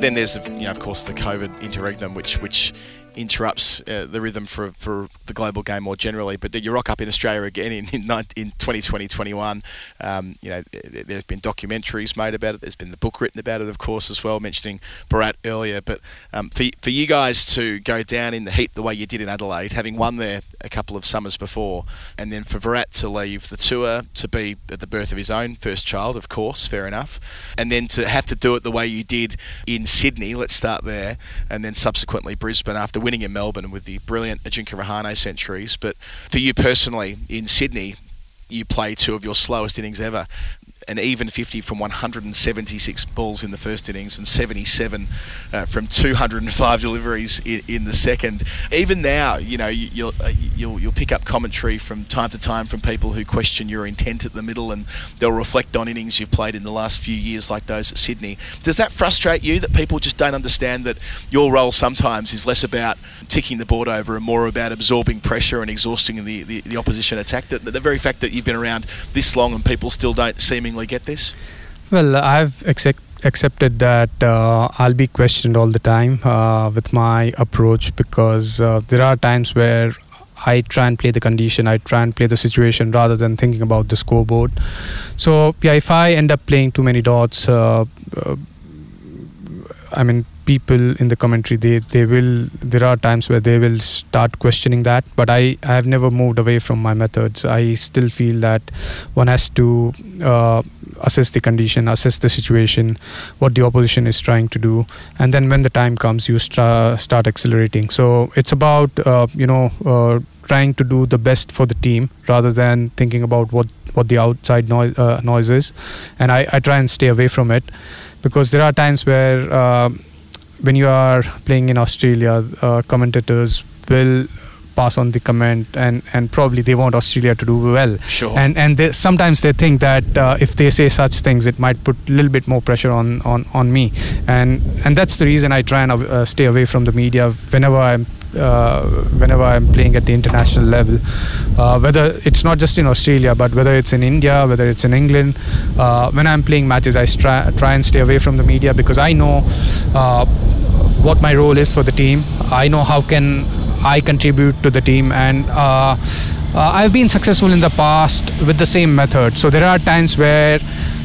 Then there's, you know, of course, the COVID interregnum, which which interrupts uh, the rhythm for, for the global game more generally. But you rock up in Australia again in in, nine- in 2020, 21. Um, you know, there's been documentaries made about it. There's been the book written about it, of course, as well, mentioning Virat earlier. But um, for for you guys to go down in the heat the way you did in Adelaide, having won there a couple of summers before, and then for Virat to leave the tour to be at the birth of his own first child, of course, fair enough, and then to have to do it the way you did in Sydney. Let's start there, and then subsequently Brisbane after winning in Melbourne with the brilliant Ajinkya Rahane centuries. But for you personally in Sydney, you play two of your slowest innings ever. An even 50 from 176 balls in the first innings and 77 uh, from 205 deliveries in, in the second. Even now, you know, you, you'll, uh, you'll you'll pick up commentary from time to time from people who question your intent at the middle, and they'll reflect on innings you've played in the last few years, like those at Sydney. Does that frustrate you that people just don't understand that your role sometimes is less about ticking the board over and more about absorbing pressure and exhausting the, the, the opposition attack? That the very fact that you've been around this long and people still don't seemingly get this? Well, I've accept, accepted that uh, I'll be questioned all the time uh, with my approach because uh, there are times where I try and play the condition, I try and play the situation rather than thinking about the scoreboard. So, yeah, if I end up playing too many dots, uh, uh, I mean, people in the commentary they they will there are times where they will start questioning that but i i have never moved away from my methods. I still feel that one has to uh, assess the condition assess the situation what the opposition is trying to do and then when the time comes you stra- start accelerating. So it's about uh, you know uh, trying to do the best for the team rather than thinking about what what the outside noise, uh, noise is. And I, I try and stay away from it because there are times where uh, when you are playing in Australia, uh, commentators will pass on the comment and and probably they want Australia to do well. Sure. And and they, sometimes they think that uh, if they say such things, it might put a little bit more pressure on on on me. And and that's the reason I try and uh, stay away from the media whenever I'm. Uh, whenever I'm playing at the international level, uh, whether it's not just in Australia, but whether it's in India, whether it's in England, uh, when I'm playing matches, I try, try and stay away from the media because I know uh, what my role is for the team. I know how can I contribute to the team, and uh, uh, I've been successful in the past with the same method. So there are times where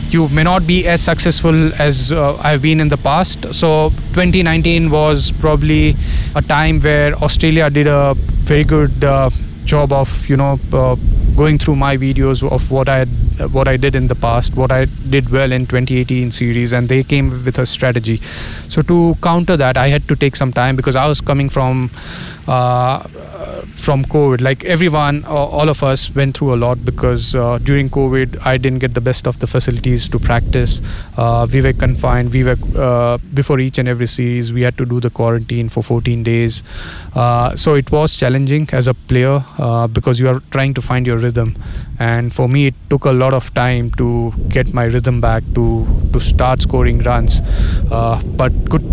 you may not be as successful as uh, I've been in the past. So 2019 was probably a time where Australia did a very good uh, job of you know uh, going through my videos of what I what I did in the past, what I did well in 2018 series, and they came with a strategy. So to counter that, I had to take some time because I was coming from uh, from COVID. Like everyone, all of us went through a lot because uh, during COVID, I didn't get the best of the facilities to practice. Uh, we were confined. We were uh, before each and every series, we had to do the quarantine for 14 days. Uh, so it was challenging as a player uh, because you are trying to find your rhythm. And for me, it took a lot of time to get my rhythm back to to start scoring runs. Uh, but good,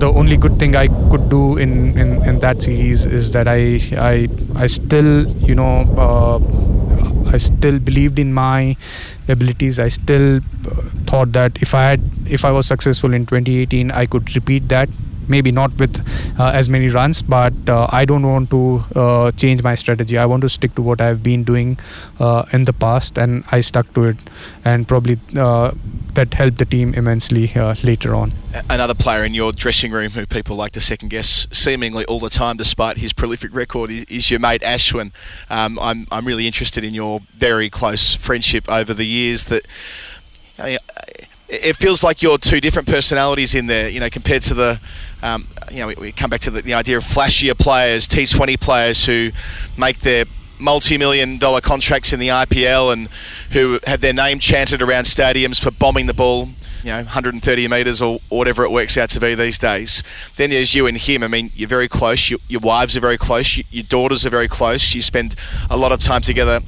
the only good thing I could do in, in, in that series is that I I I still you know uh, I still believed in my abilities. I still uh, thought that if I had if I was successful in 2018, I could repeat that maybe not with uh, as many runs but uh, i don't want to uh, change my strategy i want to stick to what i've been doing uh, in the past and i stuck to it and probably uh, that helped the team immensely uh, later on Another player in your dressing room who people like to second guess seemingly all the time, despite his prolific record, is, your mate Ashwin. Um, I'm, I'm really interested in your very close friendship over the years. That I- it feels like you're two different personalities in there, you know, compared to the, um, you know, we, we come back to the, the idea of flashier players, T20 players who make their multi-million dollar contracts in the IPL and who have their name chanted around stadiums for bombing the ball, you know, 130 metres or whatever it works out to be these days. Then there's you and him. I mean, you're very close. Your, your wives are very close. Your, your daughters are very close. You spend a lot of time together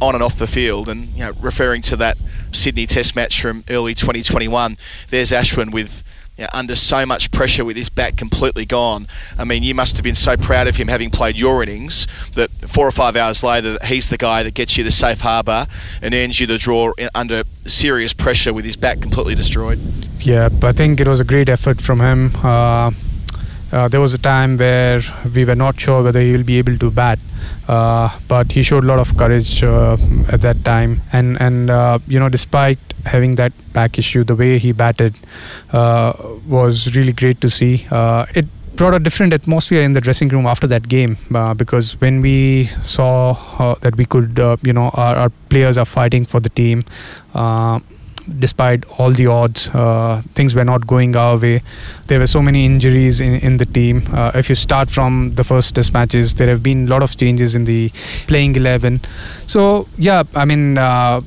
on and off the field. And you know, referring to that Sydney Test match from early 2021, there's Ashwin with. You know, under so much pressure with his back completely gone. I mean, you must have been so proud of him having played your innings that four or five hours later, he's the guy that gets you to safe harbour and earns you the draw under serious pressure with his back completely destroyed. Yeah, I think it was a great effort from him. Uh, uh, there was a time where we were not sure whether he will be able to bat, uh, but he showed a lot of courage uh, at that time. And and uh, you know, despite having that back issue, the way he batted uh, was really great to see. Uh, it brought a different atmosphere in the dressing room after that game uh, because when we saw uh, that we could, uh, you know, our, our players are fighting for the team. Despite all the odds, uh, things were not going our way. There were so many injuries in, in the team. Uh, if you start from the first test matches, there have been a lot of changes in the playing 11. So, yeah, I mean, uh,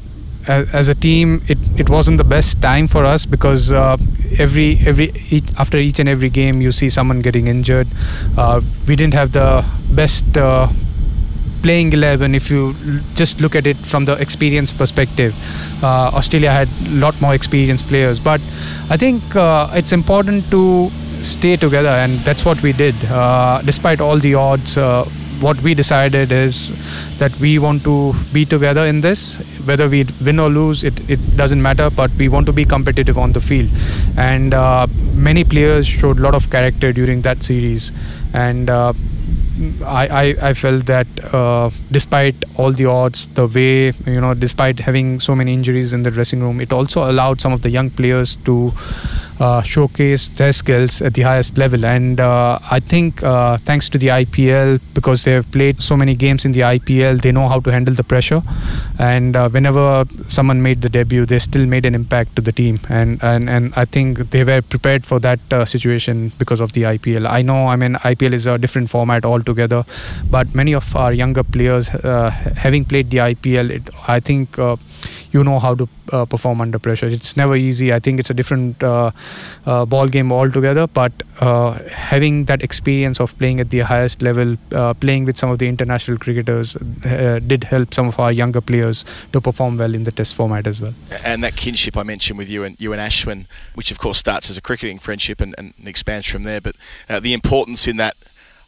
as, as a team, it, it wasn't the best time for us because uh, every every each, after each and every game, you see someone getting injured. Uh, we didn't have the best uh, playing 11 if you just look at it from the experience perspective uh, australia had a lot more experienced players but i think uh, it's important to stay together and that's what we did uh, despite all the odds uh, what we decided is that we want to be together in this. Whether we win or lose, it, it doesn't matter. But we want to be competitive on the field, and uh, many players showed a lot of character during that series, and. I, I, I felt that uh, despite all the odds, the way, you know, despite having so many injuries in the dressing room, it also allowed some of the young players to showcase their skills at the highest level. And uh, I think uh, thanks to the IPL, because they have played so many games in the IPL, they know how to handle the pressure. And uh, whenever someone made the debut, they still made an impact to the team. And and, and I think they were prepared for that uh, situation because of the IPL. I know, I mean, IPL is a different format altogether, but many of our younger players, uh, having played the IPL, it, I think uh, you know how to uh, perform under pressure. It's never easy. I think it's a different uh, uh, ball game altogether. But uh, having that experience of playing at the highest level, playing with some of the international cricketers, did help some of our younger players to perform well in the Test format as well. and that kinship I mentioned with you and you and Ashwin, which of course starts as a cricketing friendship and, and expands from there. But the importance in that,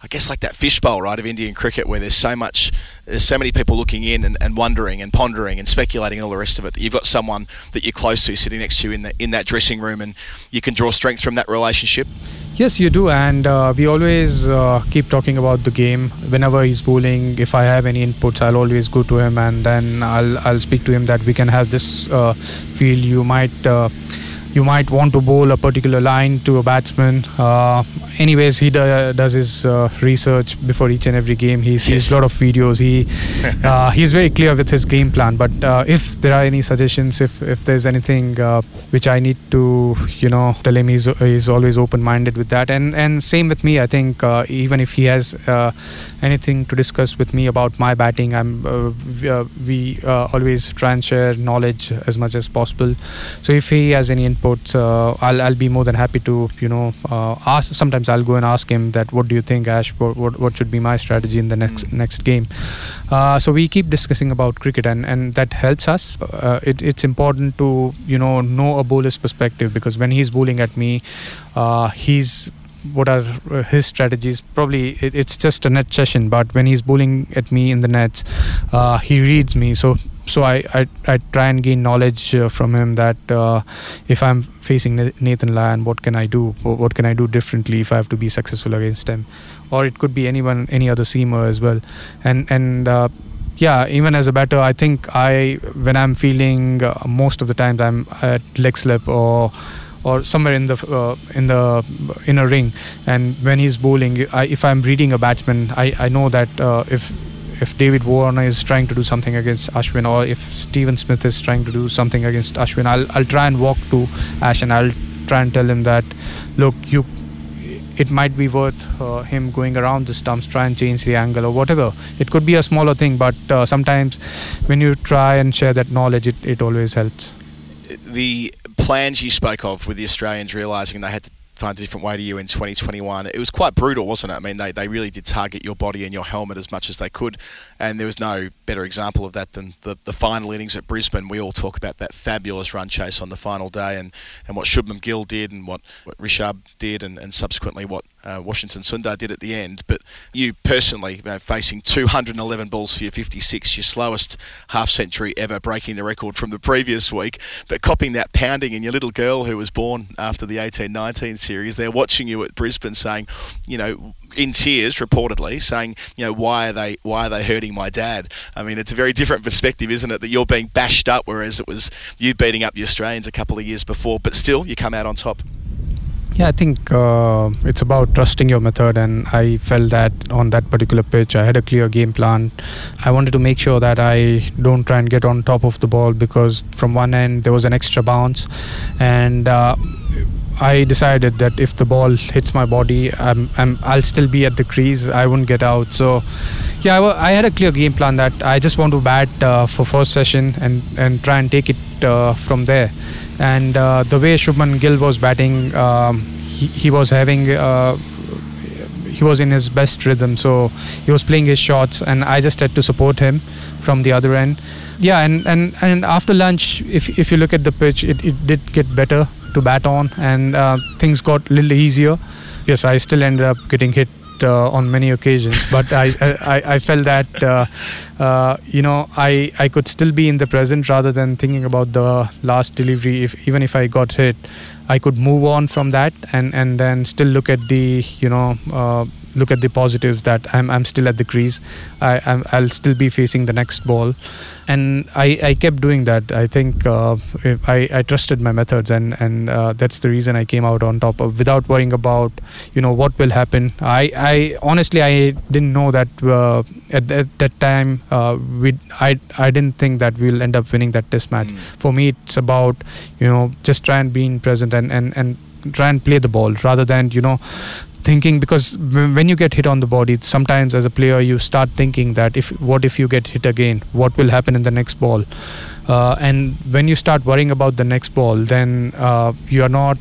I guess, like that fishbowl, right, of Indian cricket, where there's so much, there's so many people looking in and, and wondering and pondering and speculating and all the rest of it. That you've got someone that you're close to sitting next to you in the, in that dressing room, and you can draw strength from that relationship. Yes, you do, and uh, we always uh, keep talking about the game. Whenever he's bowling, if I have any inputs, I'll always go to him, and then I'll I'll speak to him that we can have this uh, feel. You might. You might want to bowl a particular line to a batsman. Uh, anyways, he do, does his uh, research before each and every game. He sees Yes. a lot of videos. He uh, he's very clear with his game plan. But uh, if there are any suggestions, if if there's anything uh, which I need to, you know, tell him, he's he's always open-minded with that. And and same with me. I think uh, even if he has uh, anything to discuss with me about my batting, I'm uh, we, always try and share knowledge as much as possible. So if he has any inputs, uh, I'll I'll be more than happy to you know uh, ask. Sometimes I'll go and ask him that what do you think, Ash? What what, what should be my strategy in the next next game? Uh, so we keep discussing about cricket, and and that helps us. Uh, it, it's important to you know know a bowler's perspective because when he's bowling at me, uh, he's what are uh, his strategies probably it, it's just a net session but when he's bowling at me in the nets uh, he reads me so so I, I, I try and gain knowledge uh, from him that uh, if I'm facing Nathan Lyon, what can I do? What can I do differently if I have to be successful against him? Or it could be anyone, any other seamer as well. And and uh, yeah, even as a batter, I think I when I'm feeling uh, most of the times I'm at leg slip or or somewhere in the uh, in the inner ring, and when he's bowling, I, if I'm reading a batsman, I, I know that uh, if if David Warner is trying to do something against Ashwin, or if Steven Smith is trying to do something against Ashwin, I'll I'll try and walk to Ash and I'll try and tell him that, look, you it might be worth uh, him going around the stumps, try and change the angle or whatever. It could be a smaller thing, but uh, sometimes when you try and share that knowledge, it, it always helps. the plans you spoke of with the Australians realising they had to find a different way to you in 2021, it was quite brutal, wasn't it? I mean, they, they really did target your body and your helmet as much as they could, and there was no better example of that than the, the final innings at Brisbane. We all talk about that fabulous run chase on the final day and, and what Shubman Gill did and what, what Rishabh did and, and subsequently what uh, Washington Sundar did at the end. But you personally, facing 211 balls for your 56, your slowest half century ever, breaking the record from the previous week, but copying that pounding, and your little girl who was born after the 18 19 series, they're watching you at Brisbane saying, you know, in tears, reportedly, saying, you know, why are they why are they hurting my dad? I mean, it's a very different perspective, isn't it? That you're being bashed up, whereas it was you beating up the Australians a couple of years before, but still you come out on top. Yeah, I think uh, it's about trusting your method, and I felt that on that particular pitch, I had a clear game plan. I wanted to make sure that I don't try and get on top of the ball because from one end there was an extra bounce, and uh, I decided that if the ball hits my body, I'm, I'm, I'll still be at the crease. I won't get out. So, yeah, I, I had a clear game plan that I just want to bat uh, for first session and, and try and take it uh, from there. And uh, the way Shubman Gill was batting, um, he, he was having. Uh, he was in his best rhythm, so he was playing his shots, and I just had to support him from the other end. Yeah, and, and, and after lunch, if, if you look at the pitch, it, it did get better to bat on, and uh, things got a little easier. Yes, I still ended up getting hit uh, on many occasions, but I, I, I felt that uh, uh, you know I, I could still be in the present rather than thinking about the last delivery. If even if I got hit, I could move on from that and, and then still look at the you know uh, look at the positives that I'm, I'm still at the crease. I, I'm, I'll still be facing the next ball. And I, I kept doing that. I think uh, I, I trusted my methods, and, and uh, that's the reason I came out on top of without worrying about, you know, what will happen. I, I honestly, I didn't know that uh, at, at that time, uh, we I, I didn't think that we'll end up winning that test match. For me, it's about, you know, just try and being present and, and, and try and play the ball rather than, you know, thinking because when you get hit on the body sometimes as a player you start thinking that if what if you get hit again? What will happen in the next ball? Uh, and when you start worrying about the next ball then uh, you are not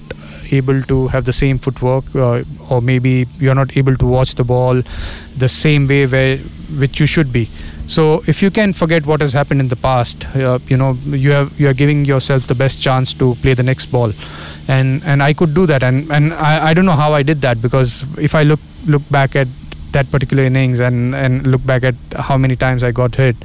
able to have the same footwork uh, or maybe you're not able to watch the ball the same way where which you should be so if you can forget what has happened in the past uh, you know you have you are giving yourself the best chance to play the next ball. And and I could do that. And and I, I don't know how I did that because if I look look back at that particular innings and and look back at how many times I got hit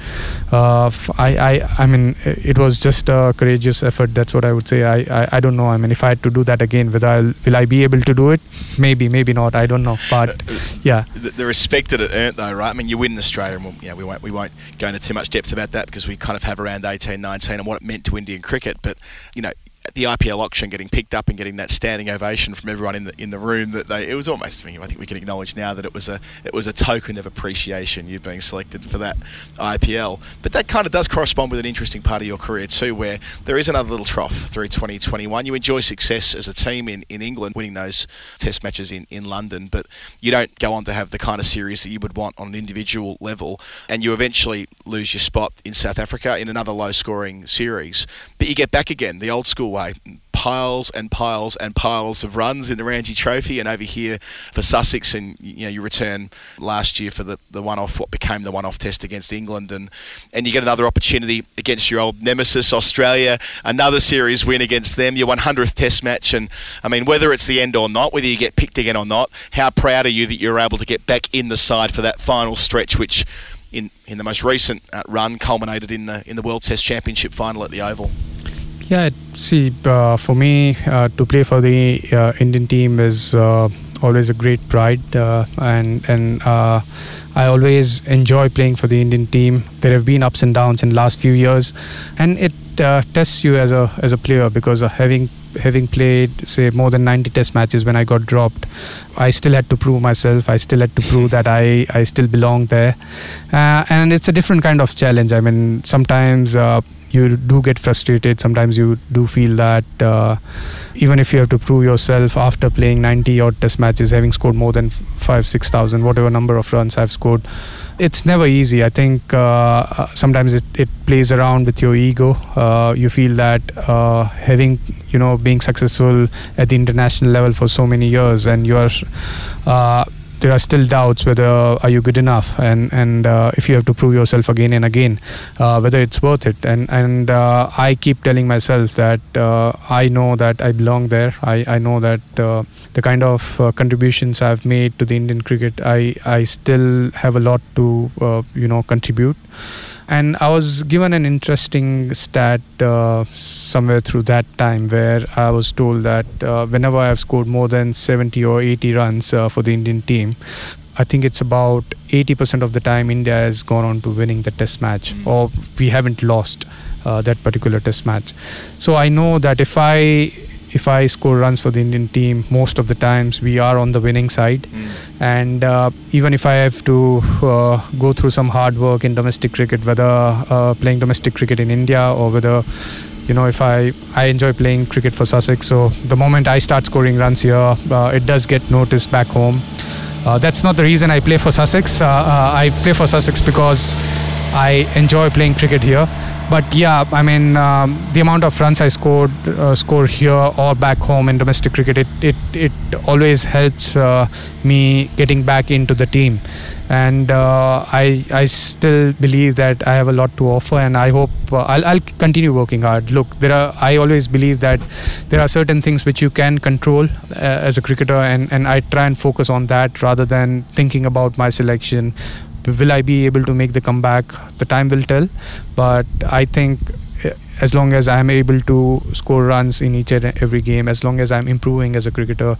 uh, I, I I mean it was just a courageous effort that's what I would say I, I, I don't know I mean if I had to do that again will I will I be able to do it maybe maybe not I don't know but yeah the, the respect that it earned, though, right? I mean, you win in Australia, and we'll, you know, we won't we won't go into too much depth about that because we kind of have around 18, 19 and what it meant to Indian cricket. But you know, the IPL auction, getting picked up and getting that standing ovation from everyone in the in the room, that they it was almost. I think we can acknowledge now that it was a it was a token of appreciation you being selected for that IPL. But that kind of does correspond with an interesting part of your career too, where there is another little trough through 2021. You enjoy success as a team in, in England, winning those Test matches in, in London, but you don't go on to have the kind of series that you would want on an individual level, and you eventually lose your spot in South Africa in another low scoring series. But you get back again, the old school way. Piles and piles and piles of runs in the Ranji Trophy, and over here for Sussex, and you know you return last year for the, the one-off, what became the one-off test against England, and and you get another opportunity against your old nemesis Australia, another series win against them, your 100th Test match, and I mean whether it's the end or not, whether you get picked again or not, how proud are you that you're able to get back in the side for that final stretch, which in, in the most recent uh, run culminated in the in the World Test Championship final at the Oval. Yeah, see, uh, for me, uh, to play for the uh, Indian team is uh, always a great pride, uh, and and uh, I always enjoy playing for the Indian team. There have been ups and downs in the last few years, and it tests you as a as a player because having having played say more than 90 test matches when i got dropped i still had to prove myself. I still had to prove that i i still belong there. Uh, and it's a different kind of challenge. I mean sometimes uh, you do get frustrated sometimes you do feel that uh, even if you have to prove yourself after playing 90 odd test matches having scored more than 5 6000 whatever number of runs i've scored it's never easy. I think uh, sometimes it, it plays around with your ego. Uh, you feel that uh, having, you know, being successful at the international level for so many years and you are uh, there are still doubts whether are you good enough? And and uh, if you have to prove yourself again and again uh, whether it's worth it. And and uh, I keep telling myself that uh, I know that I belong there. I, I know that uh, the kind of uh, contributions I've made to the Indian cricket I I still have a lot to you know contribute and I was given an interesting stat uh, somewhere through that time where I was told that uh, whenever I've scored more than 70 or 80 runs uh, for the Indian team, I think it's about 80% of the time India has gone on to winning the test match, mm. or we haven't lost uh, that particular test match. So I know that if I if I score runs for the Indian team, most of the times we are on the winning side. Mm. And uh, even if I have to uh, go through some hard work in domestic cricket, whether uh, playing domestic cricket in India or whether you know if I I enjoy playing cricket for Sussex, so the moment I start scoring runs here, uh, it does get noticed back home. Uh, that's not the reason I play for Sussex. Uh, I play for Sussex because I enjoy playing cricket here but yeah, I mean um, the amount of runs I scored uh, score here or back home in domestic cricket, it it, it always helps uh, me getting back into the team, and uh, I I still believe that I have a lot to offer, and I hope uh, I'll, I'll continue working hard. Look, there are I always believe that there are certain things which you can control uh, as a cricketer, and and I try and focus on that rather than thinking about my selection will I be able to make the comeback? The time will tell. But I think as long as I'm able to score runs in each and every game, as long as I'm improving as a cricketer,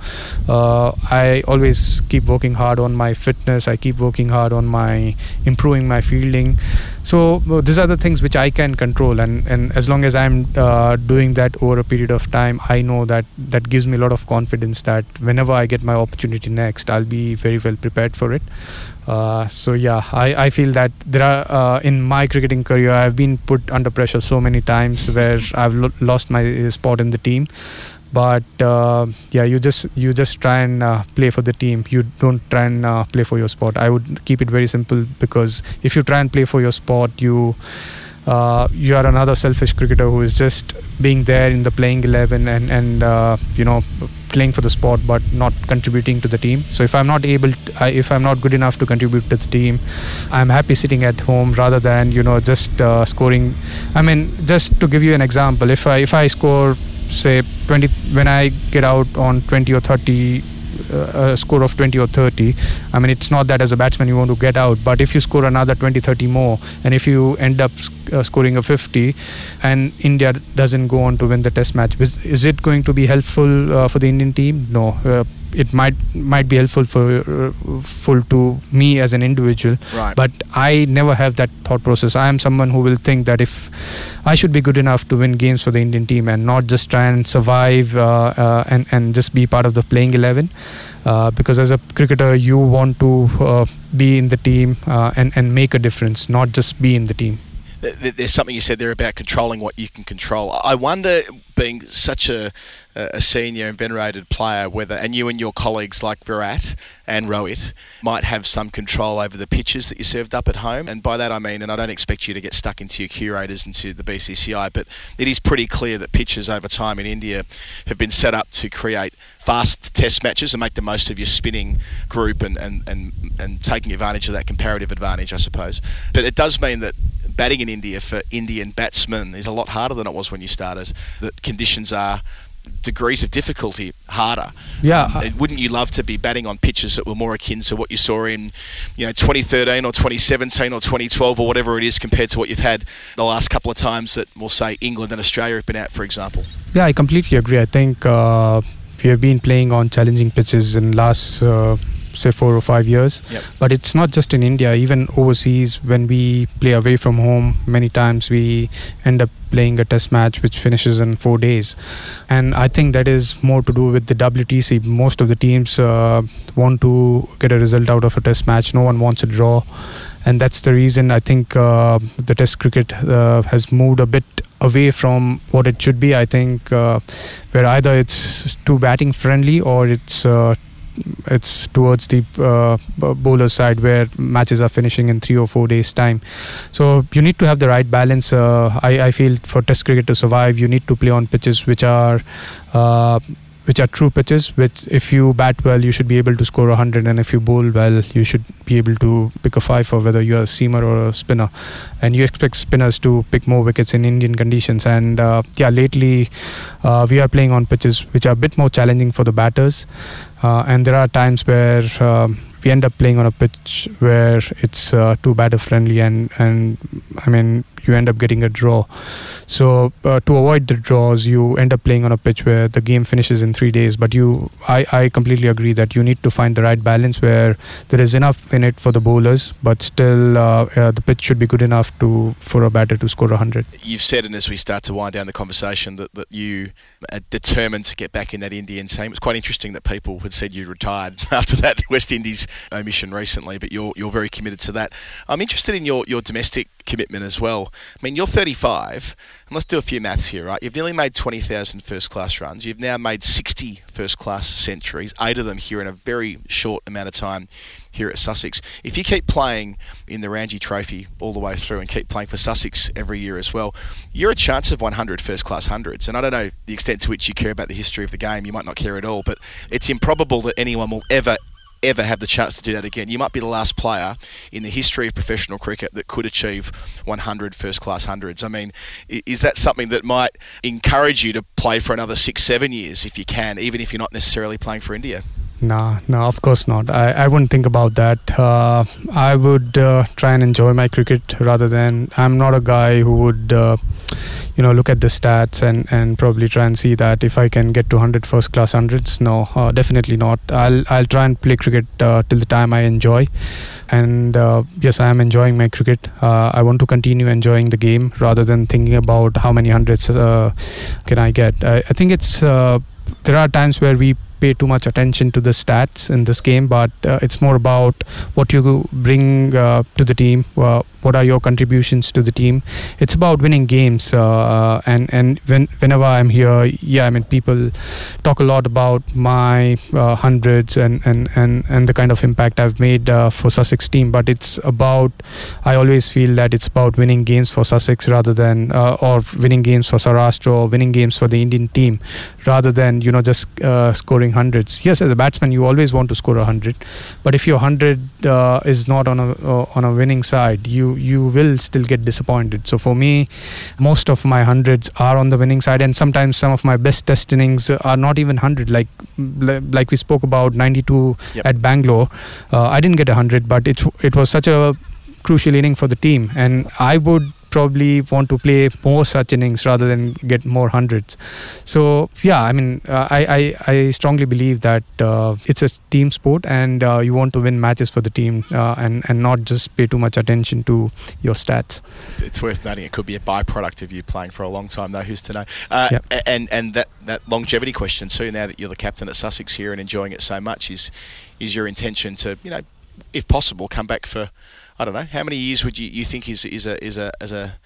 uh, I always keep working hard on my fitness. I keep working hard on my improving my fielding. So uh, these are the things which I can control, and and as long as I'm uh, doing that over a period of time, I know that that gives me a lot of confidence that whenever I get my opportunity next, I'll be very well prepared for it. Uh, so yeah, I, I feel that there are uh, in my cricketing career I've been put under pressure so many times where I've lo- lost my spot in the team, but uh, yeah, you just you just try and uh, play for the team. You don't try and uh, play for your spot. I would keep it very simple because if you try and play for your spot, you uh, you are another selfish cricketer who is just being there in the playing 11 and and uh, you know playing for the sport but not contributing to the team. So if i'm not able to, I, if i'm not good enough to contribute to the team i'm happy sitting at home rather than you know just uh, scoring. I mean just to give you an example if i if i score say 20 when i get out on 20 or 30 uh, a score of 20 or 30 i mean it's not that as a batsman you want to get out but if you score another 20 30 more and if you end up uh, scoring a 50 and india doesn't go on to win the test match is, is it going to be helpful uh, for the indian team? No. Uh, it might might be helpful for full to me as an individual. Right. but i never have that thought process. I am someone who will think that if i should be good enough to win games for the indian team and not just try and survive uh, uh, and and just be part of the playing 11 uh, because as a cricketer you want to uh, be in the team uh, and and make a difference not just be in the team There's something you said there about controlling what you can control. I wonder, being such a, a senior and venerated player, whether and you and your colleagues like Virat and Rohit might have some control over the pitches that you served up at home. And by that I mean, and I don't expect you to get stuck into your curators and to the BCCI, but it is pretty clear that pitches over time in India have been set up to create fast test matches and make the most of your spinning group and, and, and, and taking advantage of that comparative advantage, I suppose. But it does mean that batting in India for Indian batsmen is a lot harder than it was when you started. The conditions are degrees of difficulty harder. Yeah. Um, wouldn't you love to be batting on pitches that were more akin to what you saw in, you know, 2013 or 2017 or 2012 or whatever it is compared to what you've had the last couple of times that we'll say England and Australia have been out, for example? Yeah, I completely agree. I think uh, we have been playing on challenging pitches in last uh, say four or five years. Yep. But it's not just in India. Even overseas, when we play away from home, many times we end up playing a test match which finishes in four days. And I think that is more to do with the WTC. Most of the teams uh, want to get a result out of a test match. No one wants a draw. And that's the reason I think uh, the Test cricket uh, has moved a bit away from what it should be. I think uh, where either it's too batting friendly or it's uh, it's towards the uh, bowler side where matches are finishing in three or four days time. So you need to have the right balance uh, I, I feel for test cricket to survive you need to play on pitches which are uh, which are true pitches which if you bat well you should be able to score 100 and if you bowl well you should be able to pick a five for whether you're a seamer or a spinner. And you expect spinners to pick more wickets in Indian conditions. And uh, yeah lately uh, we are playing on pitches which are a bit more challenging for the batters. Uh, and there are times where um, we end up playing on a pitch where it's uh, too batter friendly and and I mean you end up getting a draw so uh, to avoid the draws you end up playing on a pitch where the game finishes in 3 days but you I, I completely agree that you need to find the right balance where there is enough in it for the bowlers but still uh, uh, the pitch should be good enough to for a batter to score 100 You've said, and as we start to wind down the conversation, that, that you are determined to get back in that Indian team. It's quite interesting that people had said you retired after that West Indies omission recently, but you're you're very committed to that. I'm interested in your, your domestic commitment as well. I mean, you're 35, and let's do a few maths here, right? You've nearly made 20,000 first class runs. You've now made 60 first class centuries, eight of them here in a very short amount of time here at Sussex. If you keep playing in the Ranji Trophy all the way through and keep playing for Sussex every year as well, you're a chance of 100 first class hundreds. And I don't know the extent to which you care about the history of the game. You might not care at all, but it's improbable that anyone will ever ever have the chance to do that again. You might be the last player in the history of professional cricket that could achieve 100 first class hundreds. I mean, is that something that might encourage you to play for another six, seven years if you can, even if you're not necessarily playing for India? No, no, of course not. I, I wouldn't think about that. Uh, I would uh, try and enjoy my cricket rather than. I'm not a guy who would, uh, you know, look at the stats and, and probably try and see that if I can get to 100 first class hundreds. No, uh, definitely not. I'll I'll try and play cricket uh, till the time I enjoy. And uh, yes, I am enjoying my cricket. I want to continue enjoying the game rather than thinking about how many hundreds can I get. I, I think it's there are times where we pay too much attention to the stats in this game, but uh, it's more about what you bring uh, to the team. Uh, what are your contributions to the team? It's about winning games, uh, and and when, whenever I'm here, yeah, I mean people talk a lot about my uh, hundreds and, and, and, and the kind of impact I've made uh, for Sussex team, but it's about I always feel that it's about winning games for Sussex rather than uh, or winning games for Saurashtra or winning games for the Indian team rather than you know just uh, scoring hundreds. Yes, as a batsman, you always want to score a hundred, but if your hundred uh, is not on a uh, on a winning side, you you will still get disappointed. So for me, most of my hundreds are on the winning side, and sometimes some of my best test innings are not even hundred. Like like we spoke about 92 Yep. at Bangalore, uh, I didn't get a hundred, but it it was such a crucial inning for the team, and I would probably want to play more such innings rather than get more hundreds. So yeah, I mean, uh, I, I I strongly believe that uh, it's a team sport, and uh, you want to win matches for the team, uh, and and not just pay too much attention to your stats. It's- It's worth noting it could be a byproduct of you playing for a long time, though. Who's to know? Uh, Yep. And and that, that longevity question too. Now that you're the captain at Sussex here and enjoying it so much, is is your intention to you know, if possible, come back for I don't know how many years would you, you think is is a is a as a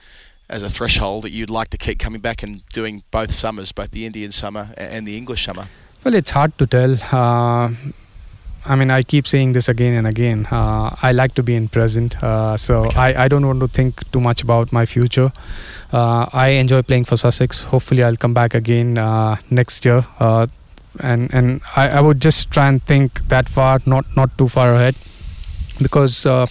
as a threshold that you'd like to keep coming back and doing both summers, both the Indian summer and the English summer? Well, it's hard to tell. Uh, I mean, I keep saying this again and again. Uh, I like to be in present, uh, so I, I don't want to think too much about my future. Uh, I enjoy playing for Sussex. Hopefully, I'll come back again uh, next year, uh, and and I, I would just try and think that far, not not too far ahead, because uh,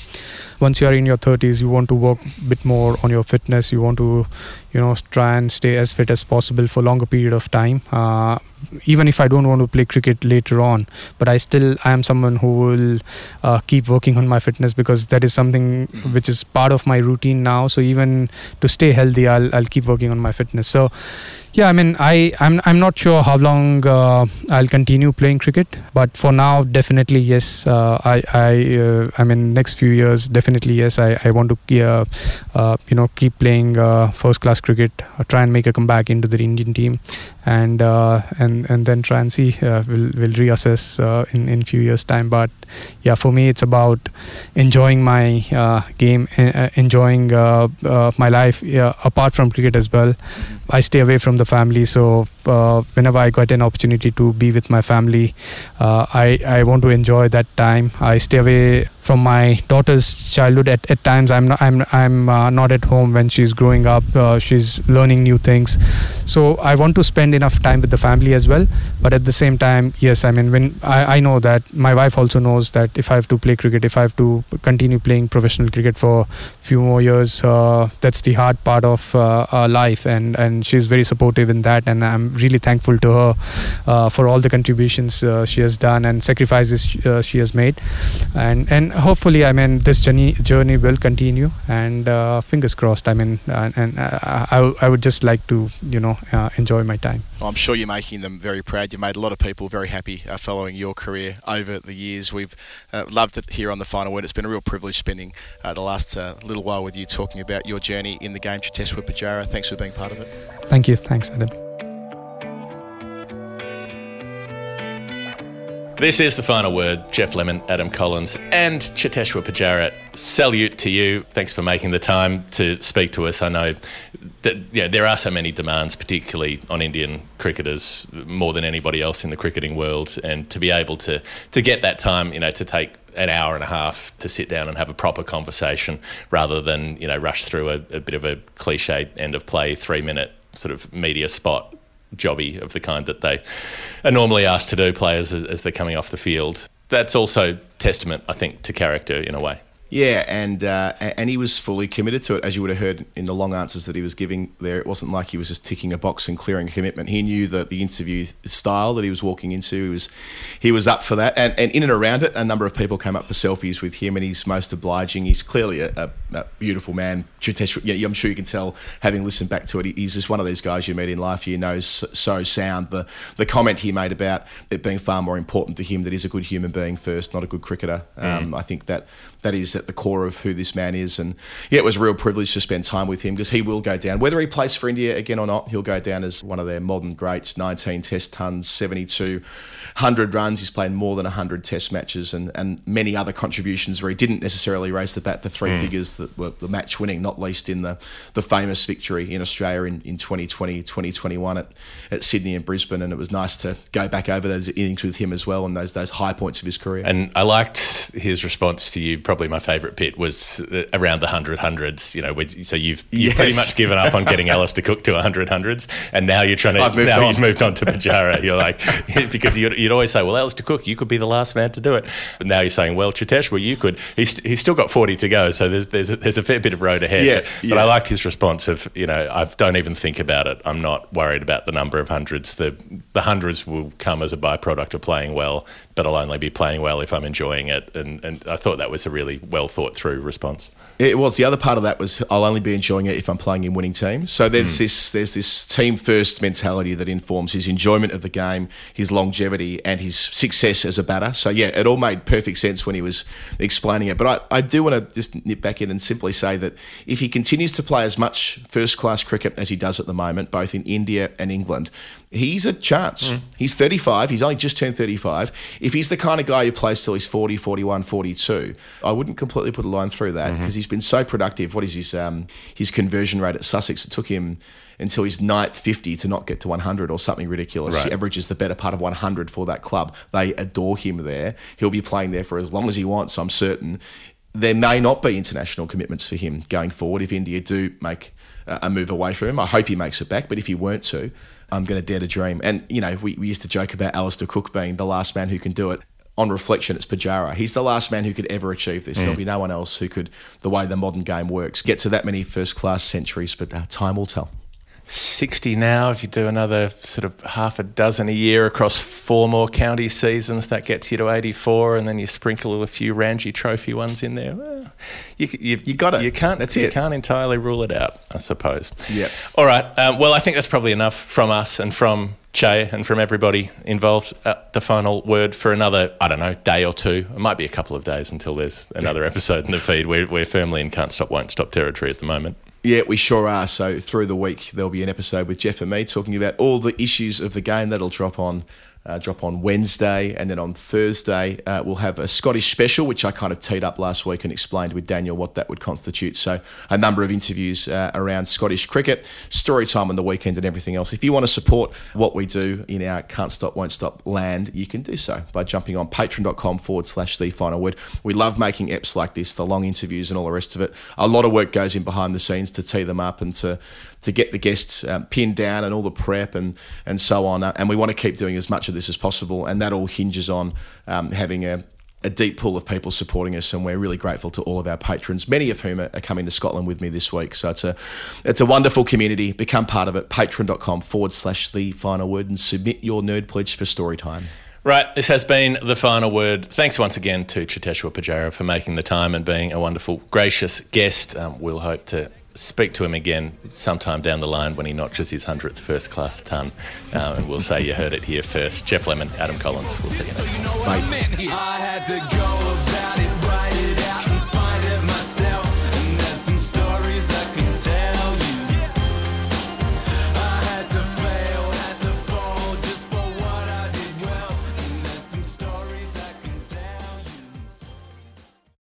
once you are in your 30s, you want to work a bit more on your fitness. You want to, you know, try and stay as fit as possible for longer period of time. Uh, even if I don't want to play cricket later on, but I still I am someone who will uh, keep working on my fitness because that is something which is part of my routine now. So even to stay healthy, I'll I'll keep working on my fitness. So yeah, I mean, I I'm I'm not sure how long uh, I'll continue playing cricket, but for now, definitely yes. Uh, I I uh, I mean, next few years, definitely yes. I I want to uh, uh, you know keep playing first class cricket, try and make a comeback into the Indian team, and uh, and and then try and see. Uh, we'll we'll reassess uh, in in few years time. But yeah, for me, it's about enjoying my uh, game, uh, enjoying uh, uh, my life uh, apart from cricket as well. I stay away from the family, so uh, whenever I get an opportunity to be with my family, uh, I I want to enjoy that time. I stay away from my daughter's childhood. At, at times, I'm not, I'm I'm uh, not at home when she's growing up. Uh, she's learning new things, so I want to spend enough time with the family as well. But at the same time, yes, I mean when I, I know that my wife also knows that if I have to play cricket, if I have to continue playing professional cricket for few more years, uh, that's the hard part of uh, our life, and and she's very supportive in that, and I'm really thankful to her uh, for all the contributions uh, she has done and sacrifices uh, she has made, and and hopefully, I mean this journey journey will continue, and uh, fingers crossed. I mean, uh, and uh, I I would just like to you know enjoy my time. Well, I'm sure you're making them very proud. You've made a lot of people very happy following your career over the years. We've loved it here on the final word. It's been a real privilege spending the last little while with you talking about your journey in the game, Cheteshwar Pujara. Thanks for being part of it. Thank you, thanks, Adam. This is the final word. Geoff Lemon, Adam Collins, and Cheteshwar Pujara. Salute to you. Thanks for making the time to speak to us. I know that yeah, there are so many demands, particularly on Indian cricketers, more than anybody else in the cricketing world, and to be able to to get that time, you know, to take an hour and a half to sit down and have a proper conversation rather than you know rush through a, a bit of a cliche end of play three minute sort of media spot jobby of the kind that they are normally asked to do players as, as they're coming off the field. That's also testament, I think, to character in a way. Yeah, and uh, and he was fully committed to it, as you would have heard in the long answers that he was giving there. It wasn't like he was just ticking a box and clearing a commitment. He knew that the interview style that he was walking into, he was he was up for that. And, and in and around it, a number of people came up for selfies with him, and he's most obliging. He's clearly a, a, a beautiful man. Yeah, I'm sure you can tell, having listened back to it, he's just one of these guys you meet in life. You know, so, so sound. The the comment he made about it being far more important to him that he's a good human being first, not a good cricketer. Um, I think that that is at the core of who this man is. And yeah, it was a real privilege to spend time with him because he will go down. Whether he plays for India again or not, he'll go down as one of their modern greats 19 test tons, 72, 100 runs. He's played more than 100 test matches and, and many other contributions where he didn't necessarily raise the bat for three hmm. figures that were the match winning, not least in the, the famous victory in Australia in, in 2020, 2021 at, at Sydney and Brisbane. And it was nice to go back over those innings with him as well and those, those high points of his career. And I liked his response to you. Probably my favourite bit was uh, around the hundred hundreds. You know, so you've, you've pretty much given up on getting Alastair Cook to hundred hundreds, and now you're trying to now on. you've moved on to Pujara. You're like because you'd, you'd always say, well, Alastair Cook, you could be the last man to do it. But now you're saying, well, Chitesh, well, you could. He's, he's still got forty to go, so there's there's a, there's a fair bit of road ahead. Yeah, but, but. I liked his response of you know I don't even think about it. I'm not worried about the number of hundreds. The the hundreds will come as a byproduct of playing well, but I'll only be playing well if I'm enjoying it. And and I thought that was a really well thought through response. It was the other part of that was I'll only be enjoying it if I'm playing in winning teams. So there's hmm. this there's this team first mentality that informs his enjoyment of the game, his longevity, and his success as a batter. So yeah, it all made perfect sense when he was explaining it. But I, I do want to just nip back in and simply say that if he continues to play as much first class cricket as he does at the moment, both in India and England, he's a chance. He's 35. He's only just turned 35. If he's the kind of guy who plays till he's 40, 41, 42, I wouldn't completely put a line through that because he's been so productive. What is his um, his conversion rate at Sussex? It took him until his ninth 50 to not get to 100 or something ridiculous. Right. He averages the better part of 100 for that club. They adore him there. He'll be playing there for as long as he wants, I'm certain. There may not be international commitments for him going forward if India do make a move away from him. I hope he makes it back, but if he weren't to, I'm going to dare to dream. And, you know, we, we used to joke about Alastair Cook being the last man who can do it. On reflection, it's Pujara. He's the last man who could ever achieve this. There'll be no one else who could, the way the modern game works, get to that many first class centuries, but uh, time will tell. 60 now. If you do another sort of half a dozen a year across four more county seasons, that gets you to 84, and then you sprinkle a few Ranji Trophy ones in there. Well, you, you, You got it. You can't. That's you it. can't entirely rule it out, I suppose. Yep. All right. Um, well, I think that's probably enough from us and from Che and from everybody involved. At the final word for another, I don't know, day or two. It might be a couple of days until there's another episode in the feed. We're, we're firmly in can't stop, won't stop territory at the moment. Yeah, we sure are. So through the week, there'll be an episode with Geoff and me talking about all the issues of the game. That'll drop on. Uh, drop on Wednesday, and then on Thursday uh, we'll have a Scottish special, which I kind of teed up last week and explained with Daniel what that would constitute. So a number of interviews uh, around Scottish cricket, story time on the weekend, and everything else. If you want to support what we do in our can't stop, won't stop land, you can do so by jumping on patreon.com forward slash the final word. We love making eps like this, the long interviews and all the rest of it. A lot of work goes in behind the scenes to tee them up and to to get the guests um, pinned down and all the prep and and so on. Uh, and we want to keep doing as much of this as possible, and that all hinges on um, having a a deep pool of people supporting us, and we're really grateful to all of our patrons, many of whom are coming to Scotland with me this week. So it's a it's a wonderful community. Become part of it. Patreon.com forward slash the final word and submit your nerd pledge for story time. Right, this has been the final word. Thanks once again to Cheteshwar Pujara for making the time and being a wonderful, gracious guest. Um, we'll hope to speak to him again sometime down the line when he notches his 100th first class ton. Uh, and we'll say you heard it here first. Geoff Lemon, Adam Collins. We'll see you next time. Bye.